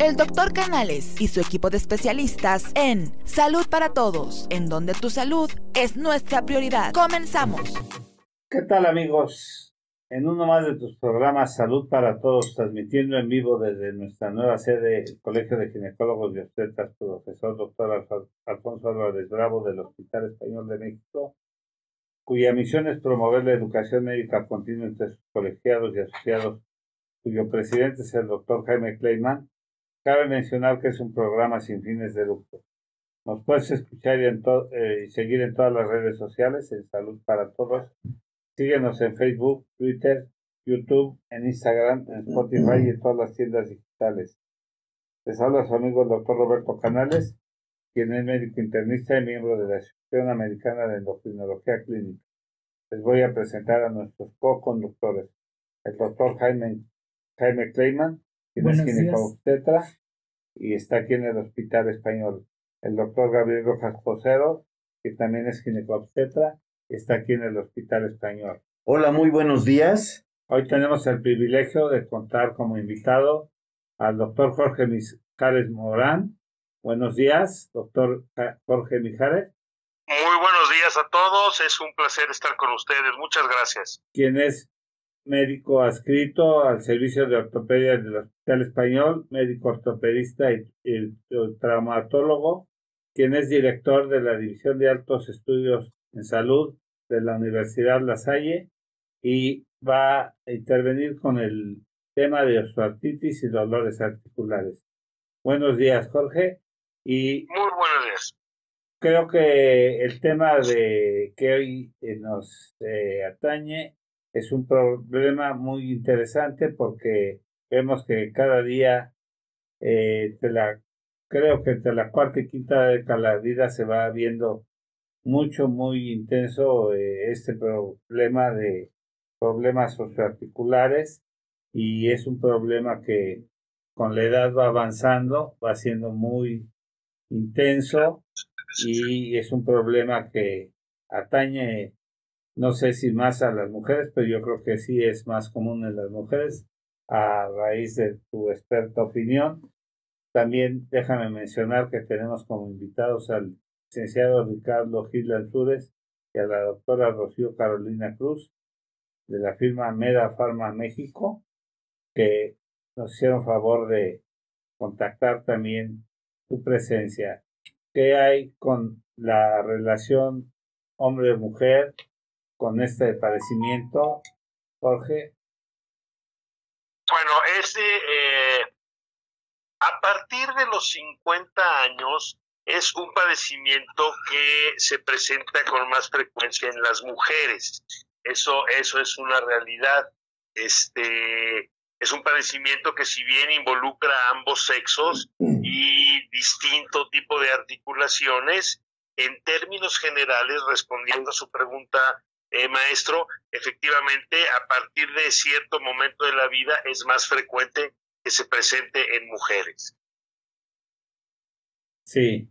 el doctor Canales y su equipo de especialistas en Salud para Todos, en donde tu salud es nuestra prioridad. Comenzamos. ¿Qué tal amigos? En uno más de tus programas Salud para Todos, transmitiendo en vivo desde nuestra nueva sede, el Colegio de Ginecólogos y Obstetras, profesor doctor Alfonso Álvarez Bravo del Hospital Español de México, cuya misión es promover la educación médica continua entre sus colegiados y asociados, cuyo presidente es el doctor Jaime Kleiman, Cabe mencionar que es un programa sin fines de lucro. Nos puedes escuchar y, eh, seguir en todas las redes sociales en Salud para Todos. Síguenos en Facebook, Twitter, YouTube, en Instagram, en Spotify y en todas las tiendas digitales. Les habla su amigo el doctor Roberto Canales, quien es médico internista y miembro de la Asociación Americana de Endocrinología Clínica. Les voy a presentar a nuestros co-conductores, el doctor Jaime, Jaime Kleiman, quien es y está aquí en el Hospital Español. El doctor Gabriel Rojas Posero, que también es ginecobstetra, está aquí en el Hospital Español. Hola, muy buenos días. Hoy tenemos el privilegio de contar como invitado al doctor Jorge Mijares Morán. Buenos días, doctor Jorge Mijares. Muy buenos días a todos, es un placer estar con ustedes, muchas gracias. ¿Quién es médico adscrito al servicio de ortopedia del Hospital Español, médico ortopedista y, traumatólogo, quien es director de la División de Altos Estudios en Salud de la Universidad La Salle y va a intervenir con el tema de osteoartritis y dolores articulares. Buenos días, Jorge. Y Muy buenos días. Creo que el tema de que hoy nos eh, atañe es un problema muy interesante porque vemos que cada día, eh, la, creo que entre la cuarta y quinta década de la vida se va viendo mucho, muy intenso eh, este problema de problemas socioarticulares y es un problema que con la edad va avanzando, va siendo muy intenso y es un problema que atañe no sé si más a las mujeres, pero yo creo que sí es más común en las mujeres, a raíz de tu experta opinión. También déjame mencionar que tenemos como invitados al licenciado Ricardo Gil Alzures y a la doctora Rocío Carolina Cruz de la firma Meda Pharma México, que nos hicieron favor de contactar también tu presencia. ¿Qué hay con la relación hombre-mujer con este padecimiento, Jorge? Bueno, este, eh, a partir de los 50 años es un padecimiento que se presenta con más frecuencia en las mujeres. Eso, eso es una realidad. Este, es un padecimiento que si bien involucra a ambos sexos y distinto tipo de articulaciones, en términos generales, respondiendo a su pregunta eh, maestro, efectivamente a partir de cierto momento de la vida es más frecuente que se presente en mujeres. Sí.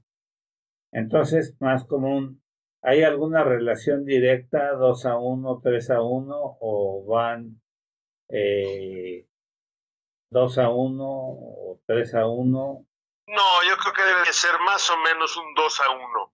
Entonces, más común, ¿hay alguna relación directa, 2 a 1, 3 a 1, o van eh, 2 a 1 o 3 a 1? No, yo creo que debe ser más o menos un 2 a 1.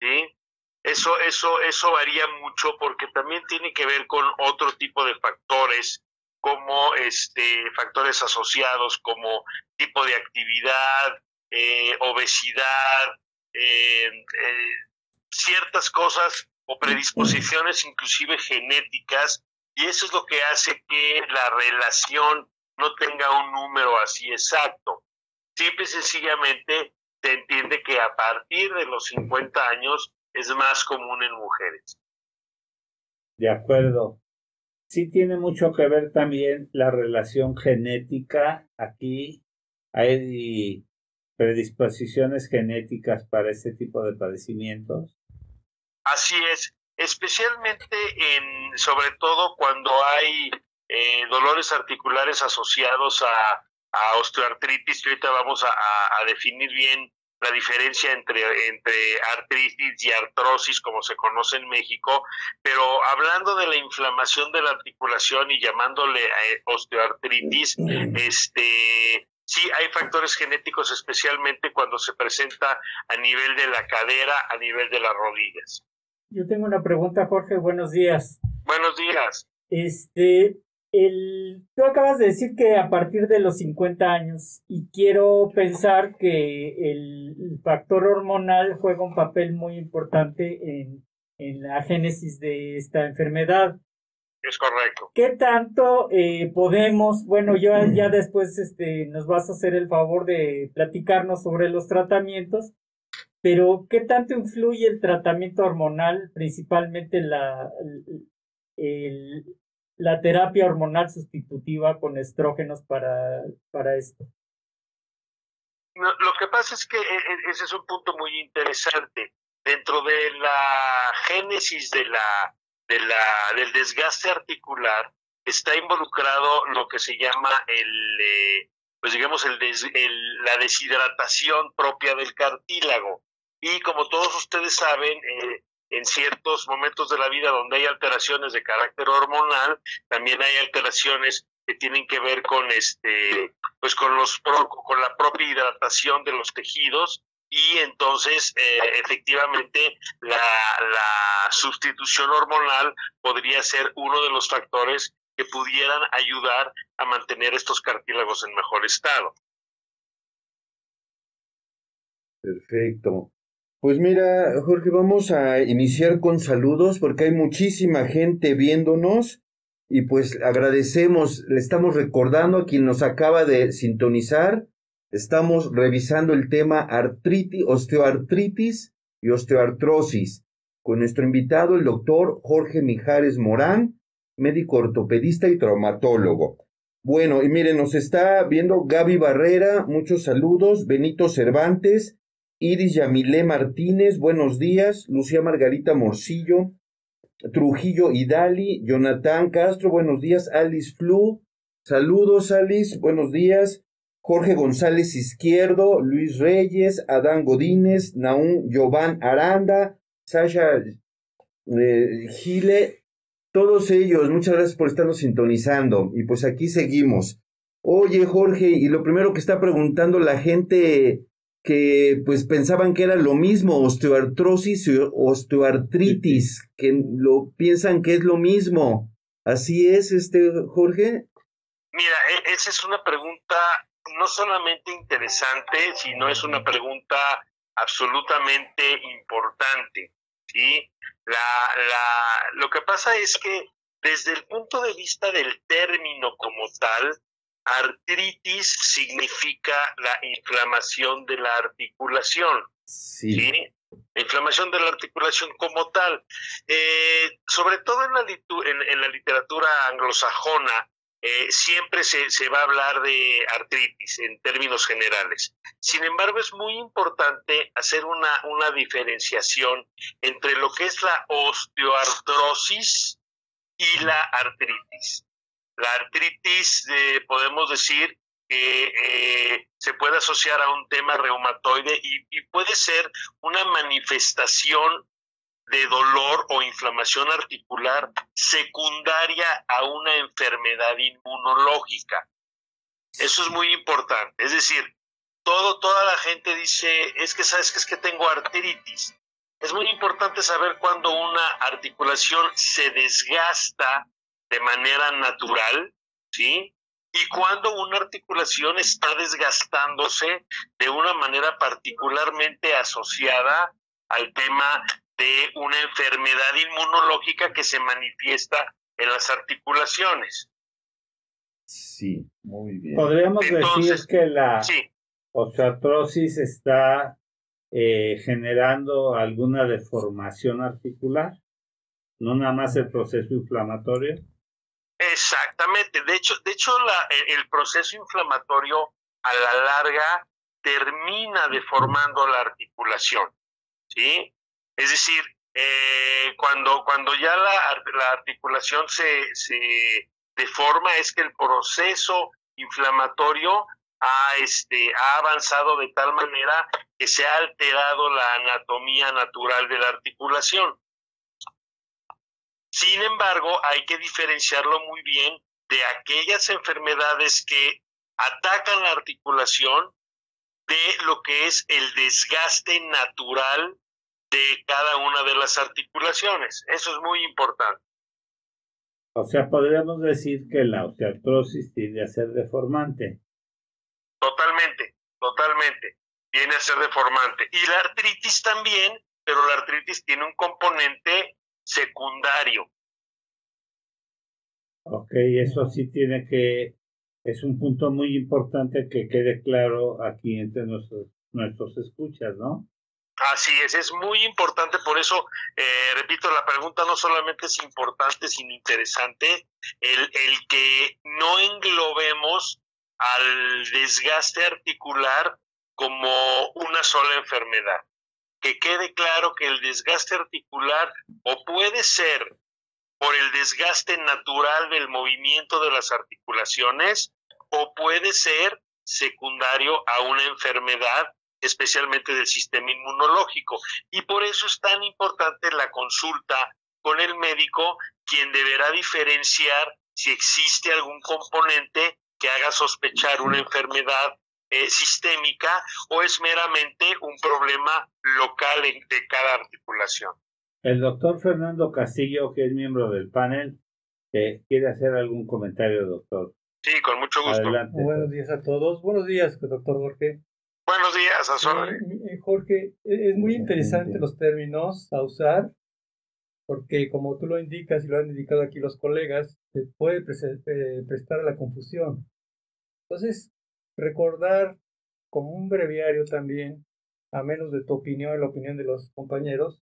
¿sí? Eso, eso, eso varía mucho porque también tiene que ver con otro tipo de factores, como este, factores asociados como tipo de actividad, eh, obesidad, eh, eh, ciertas cosas o predisposiciones inclusive genéticas, y eso es lo que hace que la relación no tenga un número así exacto. Simple y sencillamente se entiende que a partir de los 50 años es más común en mujeres. De acuerdo. Sí tiene mucho que ver también la relación genética. Aquí hay predisposiciones genéticas para este tipo de padecimientos. Así es, especialmente en, sobre todo cuando hay eh, dolores articulares asociados a, osteoartritis, que ahorita vamos a definir bien la diferencia entre, entre artritis y artrosis, como se conoce en México, pero hablando de la inflamación de la articulación y llamándole eh, osteoartritis, este sí hay factores genéticos, especialmente cuando se presenta a nivel de la cadera, a nivel de las rodillas. Yo tengo una pregunta, Jorge. Buenos días. Buenos días. Este, el, tú acabas de decir que a partir de los 50 años, y quiero pensar que el, factor hormonal juega un papel muy importante en, en la génesis de esta enfermedad. Es correcto. ¿Qué tanto eh, podemos, bueno, yo ya después este, nos vas a hacer el favor de platicarnos sobre los tratamientos, pero ¿qué tanto influye el tratamiento hormonal, principalmente la, la terapia hormonal sustitutiva con estrógenos para, para esto? lo que pasa es que e, e, ese es un punto muy interesante. Dentro de la génesis de la de la, del desgaste articular está involucrado lo que se llama el, eh, pues digamos, el, la deshidratación propia del cartílago. Y como todos ustedes saben, eh, en ciertos momentos de la vida donde hay alteraciones de carácter hormonal, también hay alteraciones que tienen que ver con este, pues con los con la propia hidratación de los tejidos y entonces eh, efectivamente la, sustitución hormonal podría ser uno de los factores que pudieran ayudar a mantener estos cartílagos en mejor estado. Perfecto. Pues mira, Jorge, vamos a iniciar con saludos porque hay muchísima gente viéndonos y pues agradecemos, le estamos recordando a quien nos acaba de sintonizar Estamos revisando el tema artritis, osteoartritis y osteoartrosis con nuestro invitado, el doctor Jorge Mijares Morán, médico ortopedista y traumatólogo. Bueno, y miren, nos está viendo Gaby Barrera, muchos saludos, Benito Cervantes, Iris Yamilé Martínez, buenos días, Lucía Margarita Morcillo, Trujillo Idali, Jonathan Castro, buenos días, Alice Flu, saludos Alice, buenos días, Jorge González Izquierdo, Luis Reyes, Adán Godínez, Naún Giován Aranda, Sasha eh, Gile, todos ellos, muchas gracias por estarnos sintonizando. Y pues aquí seguimos. Oye, Jorge, y lo primero que está preguntando la gente que pues pensaban que era lo mismo, osteoartrosis y osteoartritis, que lo piensan que es lo mismo. ¿Así es, este Jorge? Mira, e, esa es una pregunta no solamente interesante, sino es una pregunta absolutamente importante. ¿sí? La, la, lo que pasa es que desde el punto de vista del término como tal, artritis significa la inflamación de la articulación. Sí. La inflamación de la articulación como tal. Eh, sobre todo en la, en la literatura anglosajona, eh, siempre se, se, va a hablar de artritis en términos generales. Sin embargo, es muy importante hacer una, una diferenciación entre lo que es la osteoartrosis y la artritis. La artritis, eh, podemos decir que eh, se puede asociar a un tema reumatoide y, y puede ser una manifestación de dolor o inflamación articular secundaria a una enfermedad inmunológica. Eso es muy importante. Es decir, todo, toda la gente dice, es que sabes que es que tengo artritis. Es muy importante saber cuando una articulación se desgasta de manera natural, ¿sí? Y cuando una articulación está desgastándose de una manera particularmente asociada al tema de una enfermedad inmunológica que se manifiesta en las articulaciones. Sí, muy bien. Podríamos decir que la osteoartrosis está eh, generando alguna deformación articular, no nada más el proceso inflamatorio. Exactamente, de hecho, de hecho la, el proceso inflamatorio a la larga termina deformando la articulación, ¿sí? Es decir, eh, cuando, cuando ya la, la articulación se, se, deforma es que el proceso inflamatorio ha, este, ha avanzado de tal manera que se ha alterado la anatomía natural de la articulación. Sin embargo, hay que diferenciarlo muy bien de aquellas enfermedades que atacan la articulación de lo que es el desgaste natural de cada una de las articulaciones. Eso es muy importante. O sea, podríamos decir que la osteoartrosis tiende a ser deformante. Totalmente, totalmente. Viene a ser deformante. Y la artritis también, pero la artritis tiene un componente secundario. Ok, eso sí tiene que, es un punto muy importante que quede claro aquí entre nuestros, nuestros escuchas, ¿no? Así es, es muy importante, por eso, eh, repito, la pregunta no solamente es importante, sino interesante, el, el que no englobemos al desgaste articular como una sola enfermedad. Que quede claro que el desgaste articular o puede ser por el desgaste natural del movimiento de las articulaciones o puede ser secundario a una enfermedad especialmente del sistema inmunológico. Y por eso es tan importante la consulta con el médico, quien deberá diferenciar si existe algún componente que haga sospechar una enfermedad eh, sistémica o es meramente un problema local de cada articulación. El doctor Fernando Castillo, que es miembro del panel, eh, quiere hacer algún comentario, doctor. Sí, con mucho gusto. Adelante. Buenos días a todos. Buenos días, doctor Jorge. Buenos días, a eh, Jorge, e-, es muy interesante los términos a usar, porque como tú lo indicas y lo han indicado aquí los colegas, se puede eh, prestar a la confusión. Entonces, recordar como un breviario también, a menos de tu opinión y la opinión de los compañeros,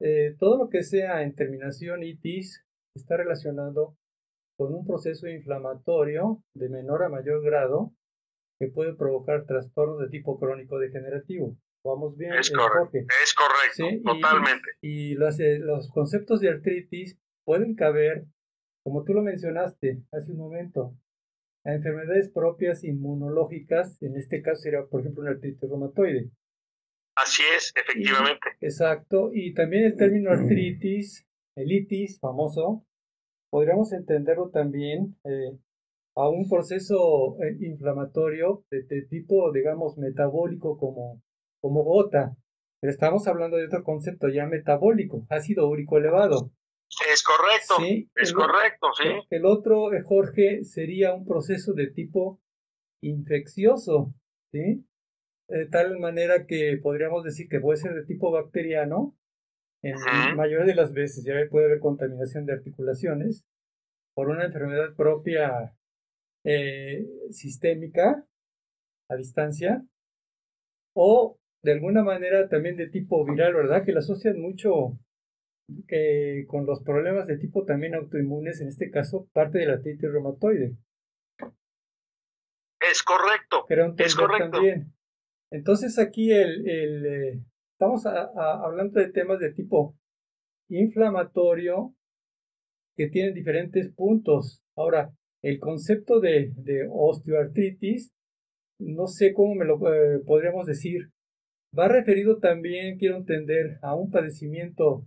eh, todo lo que sea en terminación itis está relacionado con un proceso inflamatorio de menor a mayor grado que puede provocar trastornos de tipo crónico degenerativo. Vamos bien, es, correcto, es correcto, totalmente. Y, los, eh, los conceptos de artritis pueden caber, como tú lo mencionaste hace un momento, a enfermedades propias inmunológicas, en este caso sería, por ejemplo, una artritis reumatoide. Así es, efectivamente. exacto, y también el término artritis, el itis famoso, podríamos entenderlo también eh, a un proceso eh, inflamatorio de, tipo, digamos, metabólico como, como gota. Pero estamos hablando de otro concepto ya metabólico, ácido úrico elevado. Es correcto, ¿Sí? es correcto, sí. El otro, eh, Jorge, sería un proceso de tipo infeccioso, ¿sí? De tal manera que podríamos decir que puede ser de tipo bacteriano, en la mayoría de las veces ya puede haber contaminación de articulaciones por una enfermedad propia eh, sistémica a distancia o de alguna manera también de tipo viral, ¿verdad? Que la asocian mucho que con los problemas de tipo también autoinmunes, en este caso parte de la artritis reumatoide. Es correcto. es correcto. También. Entonces aquí el, el eh, estamos hablando de temas de tipo inflamatorio que tienen diferentes puntos. Ahora, el concepto de, osteoartritis, no sé cómo me lo eh, podríamos decir, va referido también, quiero entender, a un padecimiento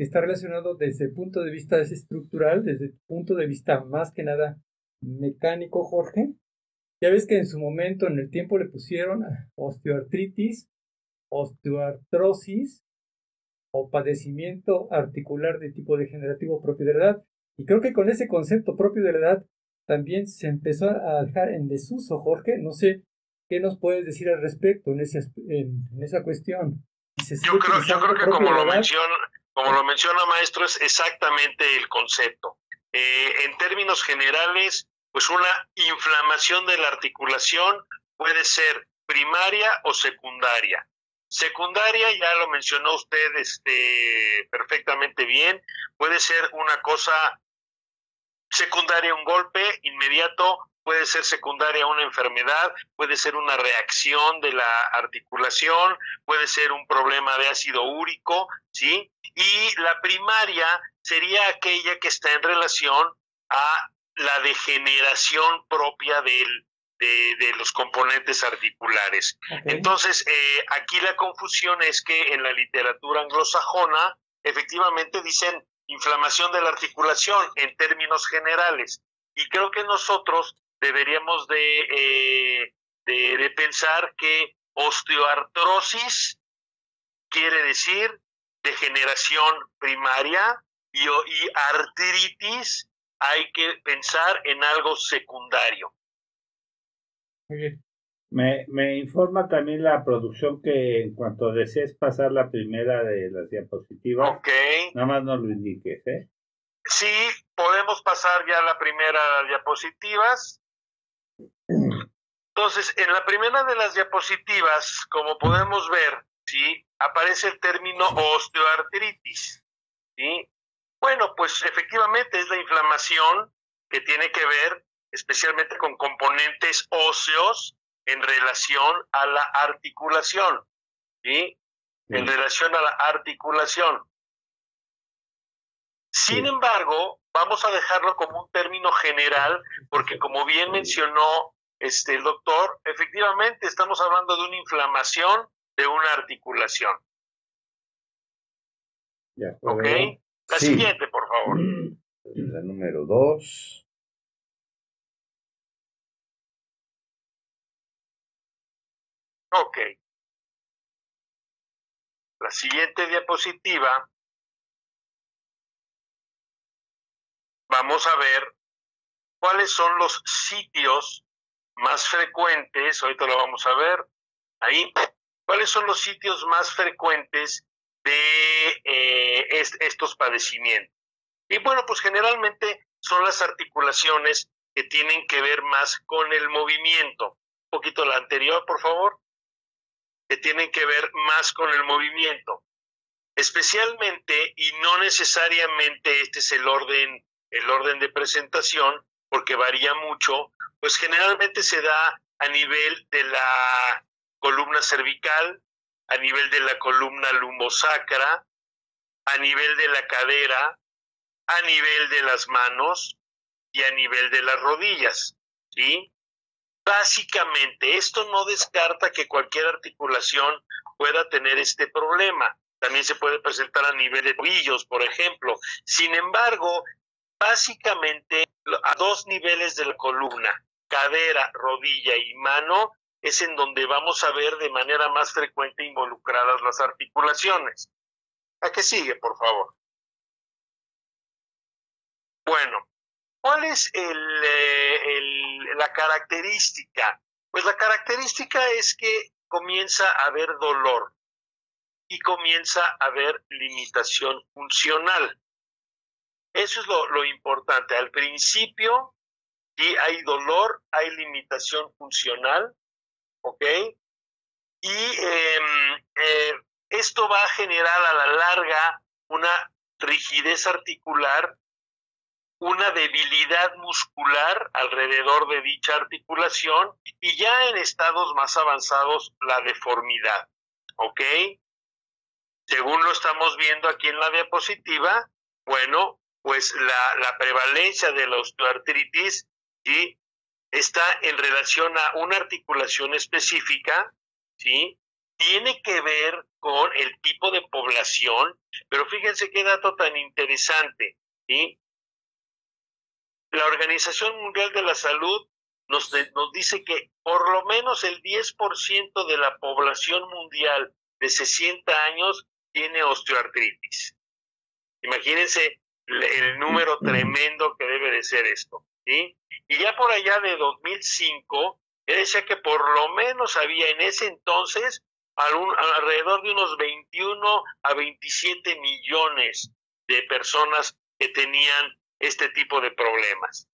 que está relacionado desde el punto de vista estructural, desde el punto de vista más que nada mecánico, Jorge. Ya ves que en su momento, en el tiempo, le pusieron osteoartritis, osteoartrosis o padecimiento articular de tipo degenerativo propio de la edad. Y creo que con ese concepto propio de la edad también se empezó a dejar en desuso, Jorge. No sé qué nos puedes decir al respecto en, ese, en, esa cuestión. Yo creo, yo creo, que como lo, menciona, como lo menciona maestro, es exactamente el concepto. Eh, en términos generales, pues una inflamación de la articulación puede ser primaria o secundaria. Secundaria, ya lo mencionó usted este, perfectamente bien, puede ser una cosa secundaria un golpe inmediato, puede ser secundaria una enfermedad, puede ser una reacción de la articulación, puede ser un problema de ácido úrico, ¿sí? Y la primaria sería aquella que está en relación a la degeneración propia del, de, los componentes articulares. Entonces, eh, aquí la confusión es que en la literatura anglosajona, efectivamente dicen inflamación de la articulación en términos generales. Y creo que nosotros deberíamos de, eh, de, pensar que osteoartrosis quiere decir degeneración primaria y, y artritis hay que pensar en algo secundario. Me, me informa también la producción que en cuanto desees pasar la primera de las diapositivas, okay. nada más nos lo indiques, ¿eh? Sí, podemos pasar ya la primera diapositivas. Entonces, en la primera de las diapositivas, como podemos ver, ¿sí? aparece el término osteoartritis. ¿sí? Bueno, pues efectivamente es la inflamación que tiene que ver especialmente con componentes óseos en relación a la articulación, ¿sí? En relación a la articulación. Sin embargo, vamos a dejarlo como un término general, porque como bien mencionó este, el doctor, efectivamente estamos hablando de una inflamación de una articulación. ¿Ok? La siguiente, por favor. La número dos. Ok. La siguiente diapositiva. Vamos a ver cuáles son los sitios más frecuentes, ahorita lo vamos a ver, ahí, cuáles son los sitios más frecuentes de eh, estos padecimientos. Y bueno, pues generalmente son las articulaciones que tienen que ver más con el movimiento. Un poquito la anterior, por favor. Que tienen que ver más con el movimiento. Especialmente, y no necesariamente este es el orden, el orden de presentación, porque varía mucho, pues generalmente se da a nivel de la columna cervical, a nivel de la columna lumbosacra, a nivel de la cadera, a nivel de las manos y a nivel de las rodillas, ¿sí? Básicamente, esto no descarta que cualquier articulación pueda tener este problema. También se puede presentar a nivel de tobillos, por ejemplo. Sin embargo, básicamente a dos niveles de la columna, cadera, rodilla y mano, es en donde vamos a ver de manera más frecuente involucradas las articulaciones. ¿A qué sigue, por favor? Bueno, ¿cuál es eh, la característica? Pues la característica es que comienza a haber dolor y comienza a haber limitación funcional. Eso es lo, importante. Al principio, sí hay dolor, hay limitación funcional, ¿ok? Y em, eh, esto va a generar a la larga una rigidez articular, una debilidad muscular alrededor de dicha articulación y ya en estados más avanzados la deformidad, ¿ok? Según lo estamos viendo aquí en la diapositiva, bueno, pues la, prevalencia de la osteoartritis ¿sí? está en relación a una articulación específica, ¿sí? tiene que ver con el tipo de población, pero fíjense qué dato tan interesante. ¿sí? La Organización Mundial de la Salud nos, nos dice que por lo menos el 10% de la población mundial de 60 años tiene osteoartritis. Imagínense el número tremendo que debe de ser esto. ¿sí? Y ya por allá de 2005, decía que por lo menos había en ese entonces alrededor de unos 21 a 27 millones de personas que tenían este tipo de problemas.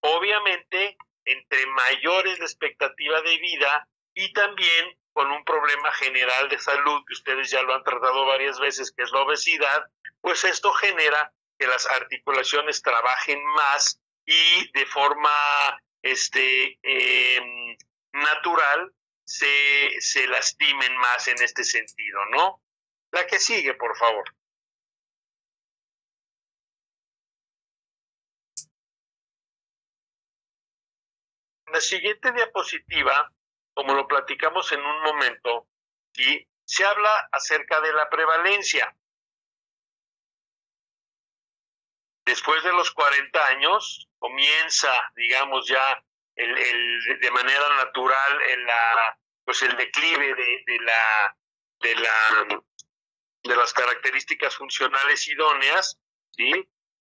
Obviamente, entre mayores la expectativa de vida y también con un problema general de salud, que ustedes ya lo han tratado varias veces, que es la obesidad, pues esto genera que las articulaciones trabajen más y de forma este, em, natural se, se lastimen más en este sentido, ¿no? La que sigue, por favor. La siguiente diapositiva, como lo platicamos en un momento, ¿sí? se habla acerca de la prevalencia. Después de los 40 años comienza, digamos ya, el, el, de manera natural el, la, pues el declive de, de, la, de, la, de las características funcionales idóneas, ¿sí?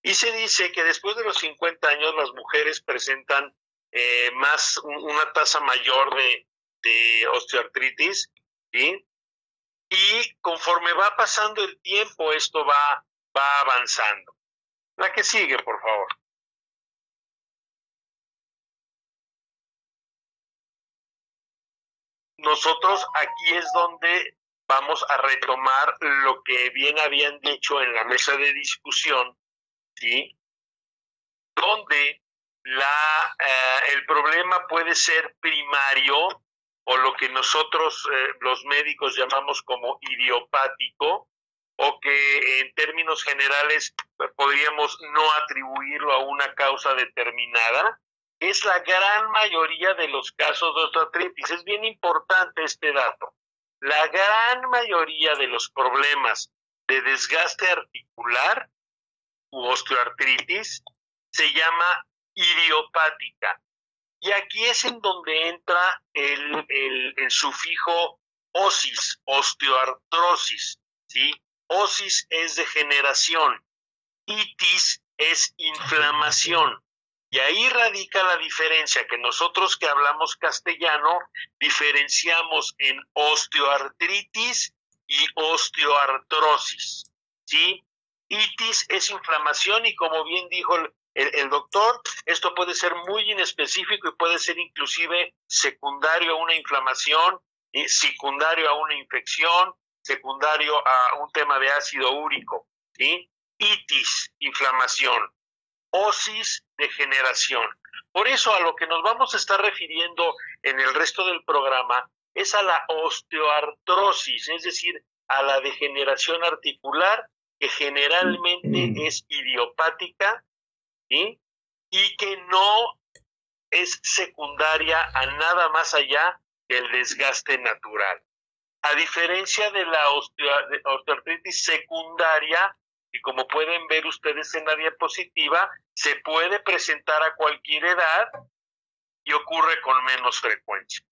Y se dice que después de los 50 años las mujeres presentan eh, más una tasa mayor de, de osteoartritis, ¿sí? Y conforme va pasando el tiempo, esto va, va avanzando. La que sigue, por favor. Nosotros aquí es donde vamos a retomar lo que bien habían dicho en la mesa de discusión, ¿sí? Donde la, eh, el problema puede ser primario o lo que nosotros eh, los médicos llamamos como idiopático, o que en términos generales podríamos no atribuirlo a una causa determinada, es la gran mayoría de los casos de osteoartritis. Es bien importante este dato. La gran mayoría de los problemas de desgaste articular u osteoartritis se llama idiopática. Y aquí es en donde entra el, el, sufijo osis, osteoartrosis, ¿sí? Osis es degeneración, itis es inflamación. Y ahí radica la diferencia, que nosotros que hablamos castellano diferenciamos en osteoartritis y osteoartrosis. ¿sí? Itis es inflamación y como bien dijo el, doctor, esto puede ser muy inespecífico y puede ser inclusive secundario a una inflamación, y secundario a una infección, secundario a un tema de ácido úrico. ¿sí? Itis, inflamación osis degeneración. Por eso a lo que nos vamos a estar refiriendo en el resto del programa es a la osteoartrosis, es decir, a la degeneración articular que generalmente es idiopática y que no es secundaria a nada más allá del desgaste natural. A diferencia de la osteoartritis secundaria, y como pueden ver ustedes en la diapositiva, se puede presentar a cualquier edad y ocurre con menos frecuencia.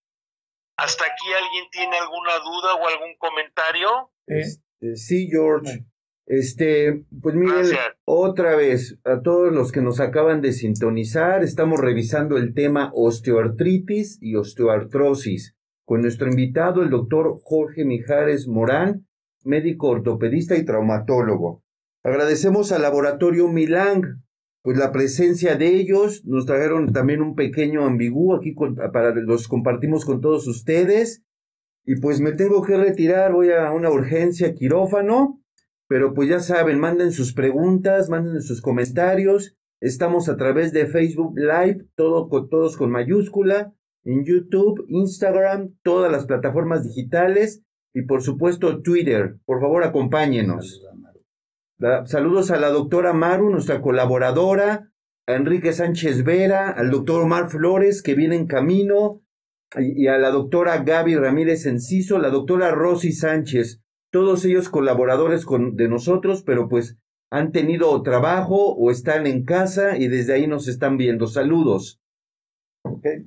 ¿Hasta aquí alguien tiene alguna duda o algún comentario? Este, sí, George. Este, pues miren, otra vez, a todos los que nos acaban de sintonizar, estamos revisando el tema osteoartritis y osteoartrosis con nuestro invitado, el doctor Jorge Mijares Morán, médico ortopedista y traumatólogo. Agradecemos al laboratorio Milang, pues la presencia de ellos. Nos trajeron también un pequeño ambigú aquí para los compartimos con todos ustedes. Y pues me tengo que retirar, voy a una urgencia quirófano. Pero pues ya saben, manden sus preguntas, manden sus comentarios. Estamos a través de Facebook Live, todo con, todos con mayúscula, en YouTube, Instagram, todas las plataformas digitales y por supuesto Twitter. Por favor, acompáñenos saludos a la doctora Maru, nuestra colaboradora, a Enrique Sánchez Vera, al doctor Omar Flores, que viene en camino, y, a la doctora Gaby Ramírez Enciso, la doctora Rosy Sánchez, todos ellos colaboradores con, de nosotros, pero pues han tenido trabajo o están en casa y desde ahí nos están viendo. Saludos.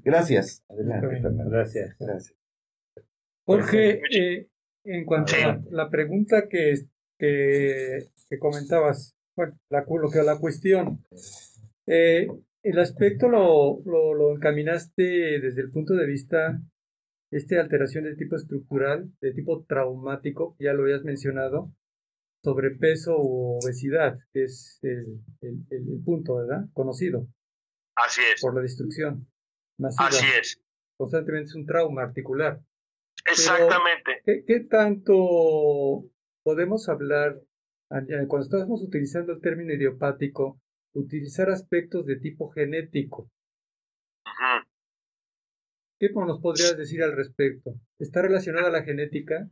Gracias. Adelante. Gracias. Gracias. Jorge, eh, en cuanto a la pregunta que, que que comentabas, bueno, la, lo que la cuestión. Eh, el aspecto lo, lo, encaminaste desde el punto de vista, esta alteración de tipo estructural, de tipo traumático, ya lo habías mencionado, sobrepeso u obesidad, que es el, el, punto, ¿verdad? Conocido. Así es. Por la destrucción masiva. Así es. Constantemente es un trauma articular. Exactamente. ¿qué, ¿Qué tanto podemos hablar cuando estamos utilizando el término idiopático, utilizar aspectos de tipo genético. ¿Qué nos podrías decir al respecto? ¿Está relacionada la genética?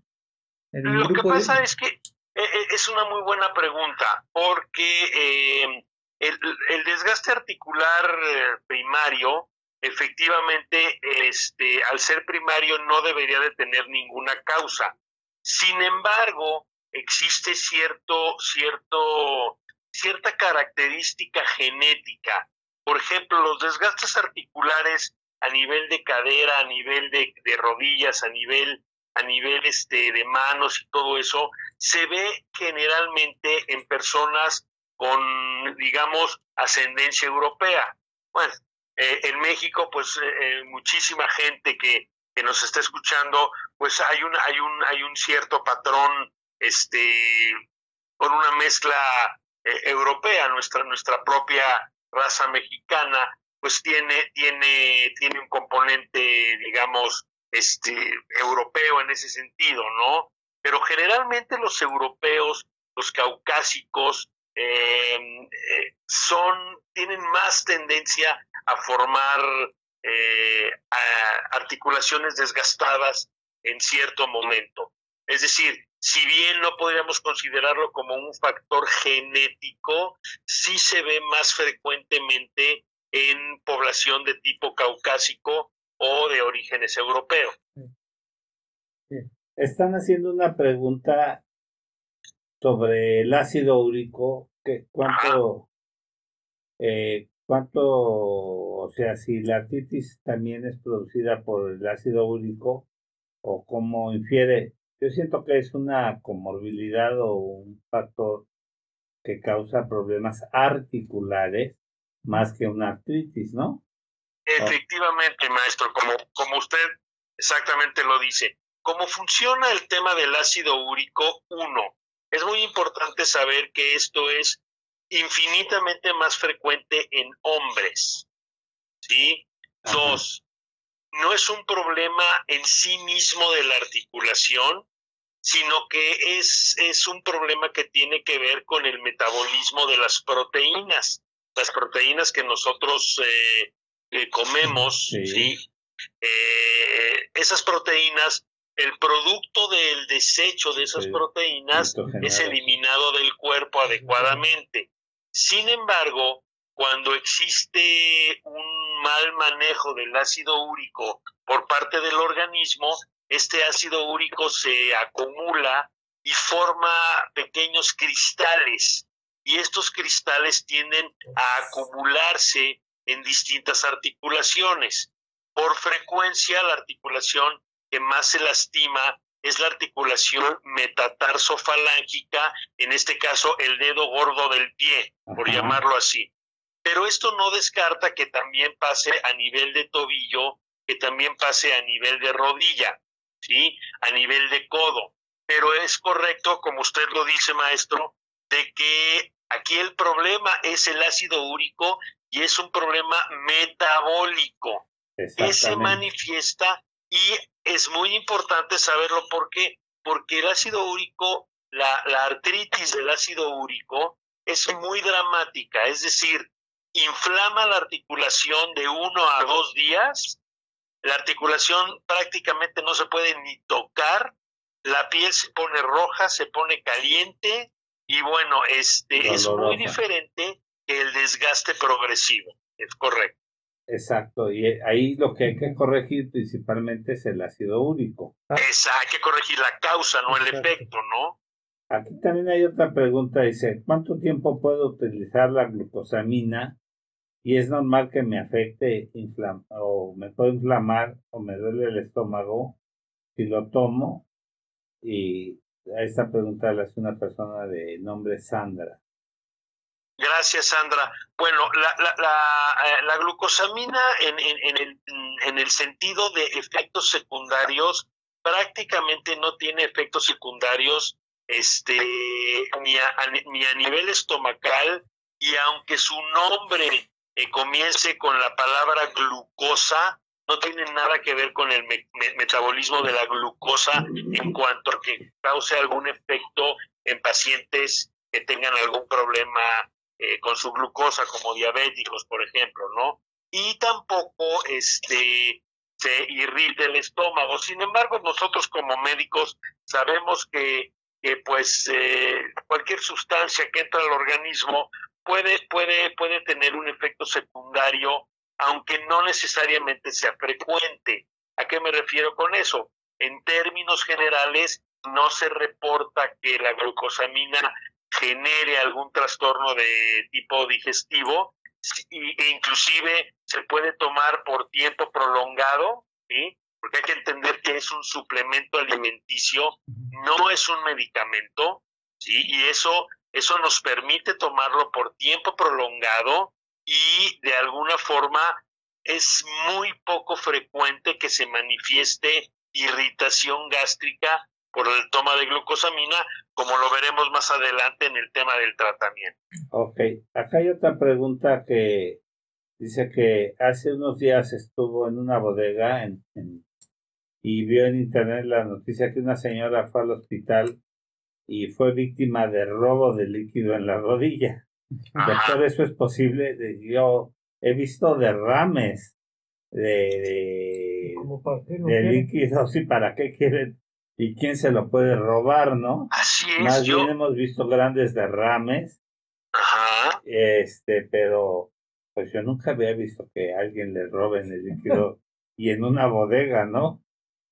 Lo que pasa es que eh, eh, es una muy buena pregunta, porque el, el, desgaste articular eh, primario, efectivamente, este, al ser primario no debería de tener ninguna causa. Sin embargo, existe cierto, cierto, cierta característica genética. Por ejemplo, los desgastes articulares a nivel de cadera, a nivel de, rodillas, a nivel a nivel este, de manos y todo eso, se ve generalmente en personas con, digamos, ascendencia europea. Bueno, eh, en México, pues eh, eh, muchísima gente que, que, nos está escuchando, pues hay un, hay un, hay un cierto patrón, este, con una mezcla europea, nuestra, nuestra propia raza mexicana, pues tiene, tiene, tiene un componente, digamos, este, europeo en ese sentido, ¿no? Pero generalmente los europeos, los caucásicos, em, eh, son, tienen más tendencia a formar eh, articulaciones desgastadas en cierto momento. Es decir, si bien no podríamos considerarlo como un factor genético, sí se ve más frecuentemente en población de tipo caucásico o de orígenes europeos. Están haciendo una pregunta sobre el ácido úrico, que cuánto, eh, cuánto, o sea, si la artritis también es producida por el ácido úrico o cómo infiere. Yo siento que es una comorbilidad o un factor que causa problemas articulares más que una artritis, ¿no? Efectivamente, maestro, como, como usted exactamente lo dice. ¿Cómo funciona el tema del ácido úrico? Uno, es muy importante saber que esto es infinitamente más frecuente en hombres. ¿Sí? Dos, no es un problema en sí mismo de la articulación, sino que es, es un problema que tiene que ver con el metabolismo de las proteínas. Las proteínas que nosotros eh, comemos, sí. Eh, esas proteínas, el producto del desecho de esas proteínas es eliminado del cuerpo adecuadamente. Sin embargo, cuando existe un mal manejo del ácido úrico por parte del organismo, este ácido úrico se acumula y forma pequeños cristales y estos cristales tienden a acumularse en distintas articulaciones. Por frecuencia, la articulación que más se lastima es la articulación metatarsofalángica, en este caso el dedo gordo del pie, por llamarlo así. Pero esto no descarta que también pase a nivel de tobillo, que también pase a nivel de rodilla, ¿sí? A nivel de codo. Pero es correcto, como usted lo dice, maestro, de que aquí el problema es el ácido úrico y es un problema metabólico que se manifiesta y es muy importante saberlo porque porque el ácido úrico, la, la artritis del ácido úrico es muy dramática, es decir, inflama la articulación de uno a dos días, la articulación prácticamente no se puede ni tocar, la piel se pone roja, se pone caliente y bueno, este es muy diferente el desgaste progresivo, es correcto. Exacto, y eh, ahí lo que hay que corregir principalmente es el ácido úrico. Esa, hay que corregir la causa, no el efecto, ¿no? Aquí también hay otra pregunta, dice, ¿cuánto tiempo puedo utilizar la glucosamina? Y es normal que me afecte o me puedo inflamar o me duele el estómago si lo tomo. Y a esta pregunta la hace una persona de nombre Sandra. Gracias, Sandra. Bueno, la, la, la, eh, glucosamina en, en, el, en el sentido de efectos secundarios prácticamente no tiene efectos secundarios este, ni, a, ni a nivel estomacal y aunque su nombre eh, comience con la palabra glucosa, no tiene nada que ver con el metabolismo de la glucosa en cuanto a que cause algún efecto en pacientes que tengan algún problema eh, con su glucosa como diabéticos, por ejemplo, ¿no? Y tampoco este, se irrita el estómago. Sin embargo, nosotros como médicos sabemos que, pues eh, cualquier sustancia que entra al organismo puede, puede, puede tener un efecto secundario, aunque no necesariamente sea frecuente. ¿A qué me refiero con eso? En términos generales, no se reporta que la glucosamina genere algún trastorno de tipo digestivo e inclusive se puede tomar por tiempo prolongado, porque hay que entender que es un suplemento alimenticio, no es un medicamento, y eso, eso nos permite tomarlo por tiempo prolongado y de alguna forma es muy poco frecuente que se manifieste irritación gástrica por el toma de glucosamina, como lo veremos más adelante en el tema del tratamiento. Ok, acá hay otra pregunta que dice que hace unos días estuvo en una bodega en, y vio en internet la noticia que una señora fue al hospital y fue víctima de robo de líquido en la rodilla. Doctor, ¿eso es posible? Yo he visto derrames de, de, líquidos y para qué quieren y quién se lo puede robar, ¿no? Así es. Más bien hemos visto grandes derrames. Ajá. Este, pero pues yo nunca había visto que alguien le roben el líquido y en una bodega, ¿no?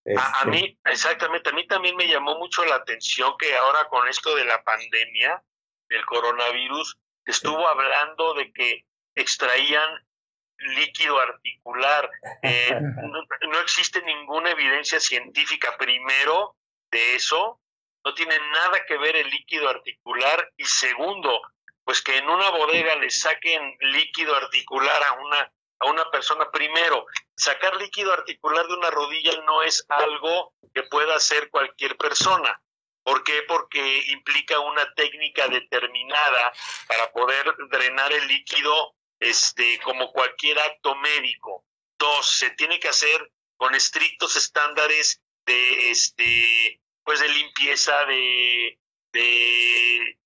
A, Este, mí, exactamente, a mí también me llamó mucho la atención que ahora con esto de la pandemia, del coronavirus, estuvo hablando de que extraían líquido articular. Eh, no, no existe ninguna evidencia científica, primero, de eso. No tiene nada que ver el líquido articular. Y segundo, pues que en una bodega le saquen líquido articular a una, a una persona. Primero, sacar líquido articular de una rodilla no es algo que pueda hacer cualquier persona. ¿Por qué? Porque implica una técnica determinada para poder drenar el líquido este, como cualquier acto médico. Dos, se tiene que hacer con estrictos estándares de, este, pues de limpieza, de, de,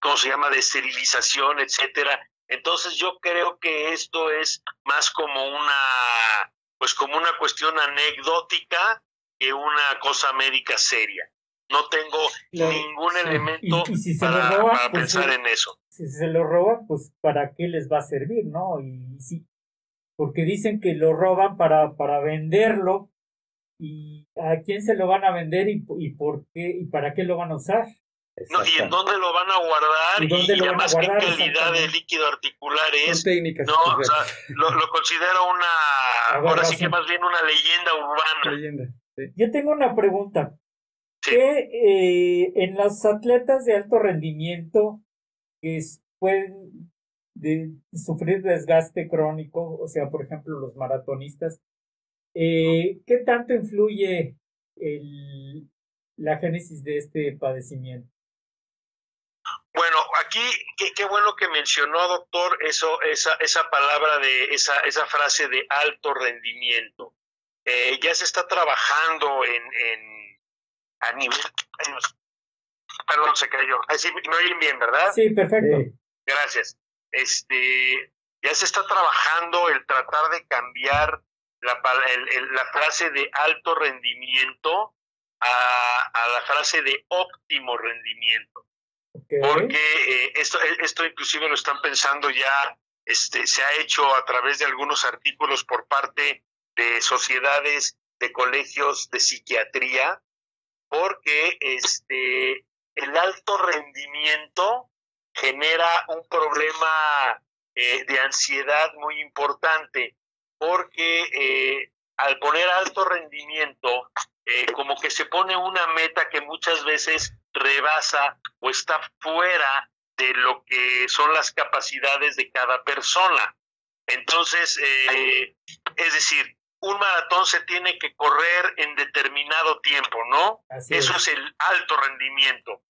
¿cómo se llama?, de esterilización, etcétera. Entonces yo creo que esto es más como una, pues como una cuestión anecdótica que una cosa médica seria. No tengo Lo- ningún sí. elemento Y- y si lo para, roba, para pues, pensar sí. en eso. si se lo roban, pues para qué les va a servir, ¿no? Y sí, porque dicen que lo roban para, para venderlo y a quién se lo van a vender y, y por qué y para qué lo van a usar. No, ¿Y en dónde lo van a guardar? ¿Y dónde lo van a además guardar? qué calidad de líquido articular Son es. técnicas. No, o perfectas. sea, lo, lo considero una, ahora sí que más bien una leyenda urbana. Leyenda. sí. Yo tengo una pregunta. ¿Qué eh, en los atletas de alto rendimiento que s- pueden de- sufrir desgaste crónico, o sea, por ejemplo, los maratonistas, eh, ¿qué tanto influye el, la génesis de este padecimiento? Bueno, aquí qué, qué bueno que mencionó, doctor, eso, esa, esa palabra de esa, esa frase de alto rendimiento. Eh, ya se está trabajando en, en a nivel. Perdón, se cayó. Ay, sí, me oyen bien, ¿verdad? Sí, perfecto. Sí. Gracias. Este, ya se está trabajando el tratar de cambiar la, pal- el- el- la frase de alto rendimiento a, a la frase de óptimo rendimiento, porque eh, esto, esto inclusive lo están pensando ya, este, se ha hecho a través de algunos artículos por parte de sociedades, de colegios de psiquiatría, porque este, el alto rendimiento genera un problema eh, de ansiedad muy importante, porque eh, al poner alto rendimiento, eh, como que se pone una meta que muchas veces rebasa o está fuera de lo que son las capacidades de cada persona. Entonces, es decir, un maratón se tiene que correr en determinado tiempo, ¿no? Así Eso es. es el alto rendimiento.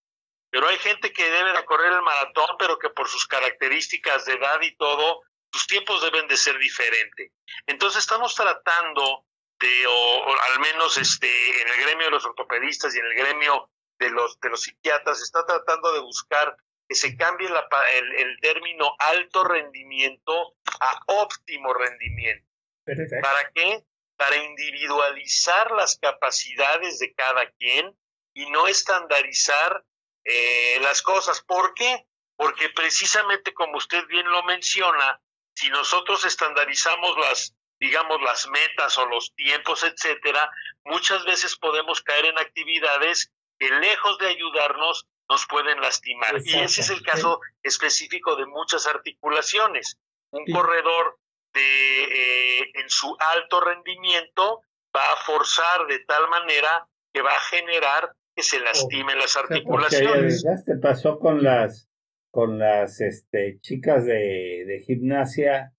Pero hay gente que debe de correr el maratón, pero que por sus características de edad y todo, sus tiempos deben de ser diferentes. Entonces estamos tratando de, o, o al menos este, en el gremio de los ortopedistas y en el gremio de los, de los psiquiatras, está tratando de buscar que se cambie la el, el término alto rendimiento a óptimo rendimiento. Perfecto. ¿Para qué? Para individualizar las capacidades de cada quien y no estandarizar eh, las cosas. ¿Por qué? Porque precisamente como usted bien lo menciona, si nosotros estandarizamos las, digamos, las metas o los tiempos, etcétera, muchas veces podemos caer en actividades que lejos de ayudarnos nos pueden lastimar. Y ese es el caso específico de muchas articulaciones. Un Sí. corredor de, eh, en su alto rendimiento va a forzar de tal manera que va a generar que se lastimen las articulaciones. te pasó con las con las este, chicas de, de, gimnasia,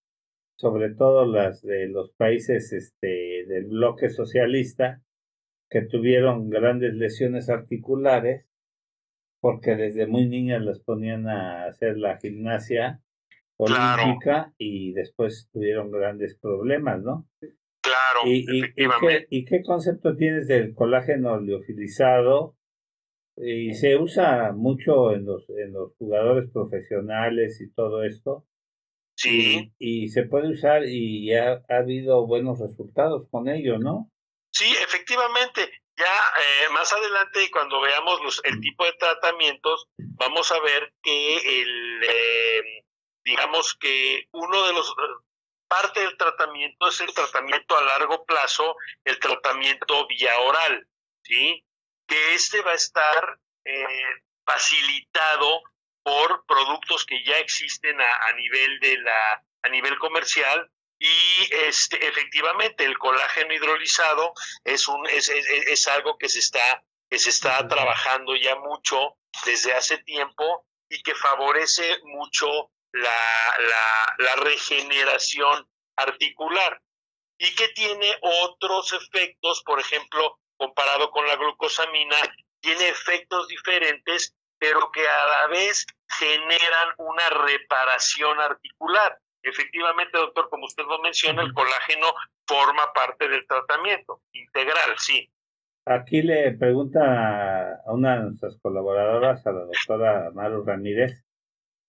sobre todo las de los países este, del bloque socialista, que tuvieron grandes lesiones articulares, porque desde muy niñas las ponían a hacer la gimnasia olímpica y después tuvieron grandes problemas, ¿no? Claro, y, efectivamente. Y qué, concepto tienes del colágeno liofilizado? Y se usa mucho en los, en los jugadores profesionales y todo esto. Sí. Y, se puede usar y ha, ha, habido buenos resultados con ello, ¿no? Sí, efectivamente. Ya eh, más adelante, cuando veamos los, el tipo de tratamientos, vamos a ver que el, eh, digamos que uno de los parte del tratamiento es el tratamiento a largo plazo, el tratamiento vía oral, ¿sí? Que este va a estar eh, facilitado por productos que ya existen a, nivel de la a nivel comercial y este efectivamente el colágeno hidrolizado es un es, es, algo que se está que se está trabajando ya mucho desde hace tiempo y que favorece mucho la, la, regeneración articular y que tiene otros efectos, por ejemplo, comparado con la glucosamina, tiene efectos diferentes, pero que a la vez generan una reparación articular. Efectivamente, doctor, como usted lo menciona, el colágeno forma parte del tratamiento integral, sí. Aquí le pregunta a una de nuestras colaboradoras, a la doctora Maru Ramírez,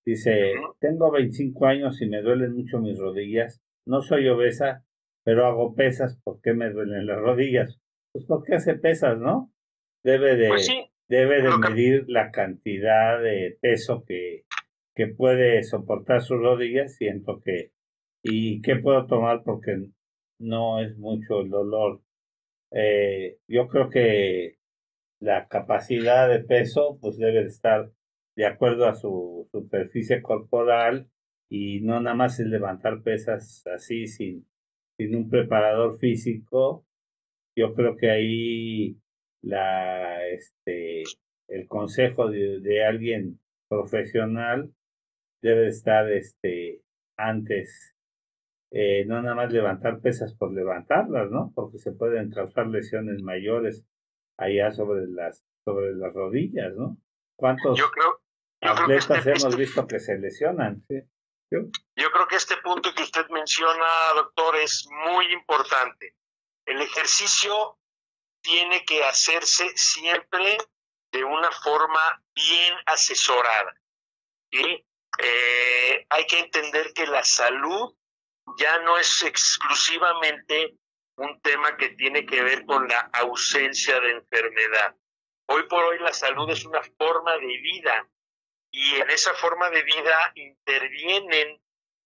Dice, tengo 25 años y me duelen mucho mis rodillas. No soy obesa, pero hago pesas. ¿Por qué me duelen las rodillas? Pues porque hace pesas, ¿no? Debe de, pues debe de medir la cantidad de peso que, que puede soportar sus rodillas. Siento que, ¿y qué puedo tomar? Porque no es mucho el dolor. Eh, yo creo que la capacidad de peso pues debe de estar de acuerdo a su superficie corporal y no nada más es levantar pesas así sin, sin un preparador físico. Yo creo que ahí la, este, el consejo de, de alguien profesional debe estar este, antes, eh, no nada más levantar pesas por levantarlas, ¿no? Porque se pueden causar lesiones mayores allá sobre las, sobre las rodillas, ¿no? ¿Cuántos, yo creo, atletas este hemos visto que se lesionan. Yo, creo que este punto que usted menciona, doctor, es muy importante. El ejercicio tiene que hacerse siempre de una forma bien asesorada. Eh, hay que entender que la salud ya no es exclusivamente un tema que tiene que ver con la ausencia de enfermedad. Hoy por hoy la salud es una forma de vida y en esa forma de vida intervienen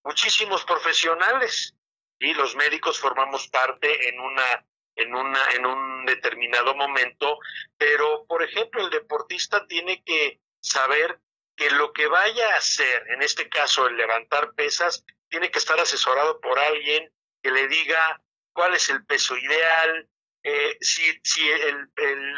muchísimos profesionales y los médicos formamos parte en una en una en un determinado momento, pero por ejemplo el deportista tiene que saber que lo que vaya a hacer, en este caso el levantar pesas, tiene que estar asesorado por alguien que le diga cuál es el peso ideal, eh, si, si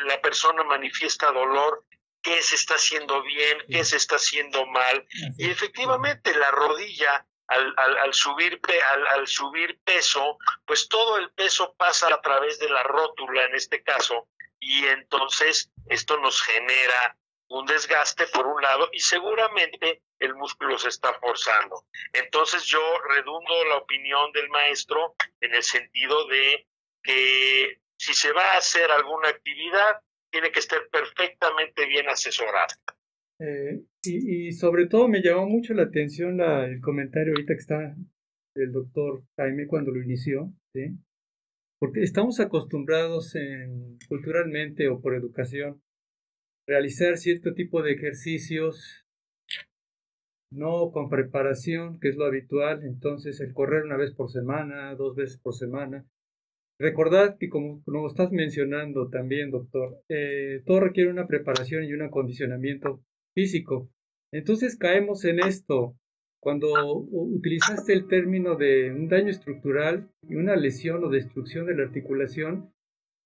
la persona manifiesta dolor, qué se está haciendo bien, qué se está haciendo mal. Y efectivamente la rodilla, al, al, subir, al, al, subir peso, pues todo el peso pasa a través de la rótula en este caso, y entonces esto nos genera un desgaste por un lado y seguramente el músculo se está forzando. Entonces yo redundo la opinión del maestro en el sentido de que si se va a hacer alguna actividad, tiene que estar perfectamente bien asesorado. Eh, y, sobre todo me llamó mucho la atención el comentario ahorita que está del doctor Jaime cuando lo inició, ¿sí? porque estamos acostumbrados en, culturalmente o por educación realizar cierto tipo de ejercicios no con preparación, que es lo habitual, entonces el correr una vez por semana, dos veces por semana, Recordad que como, como estás mencionando también, doctor, eh, todo requiere una preparación y un acondicionamiento físico. Entonces caemos en esto. cuando utilizaste el término de un daño estructural y una lesión o destrucción de la articulación,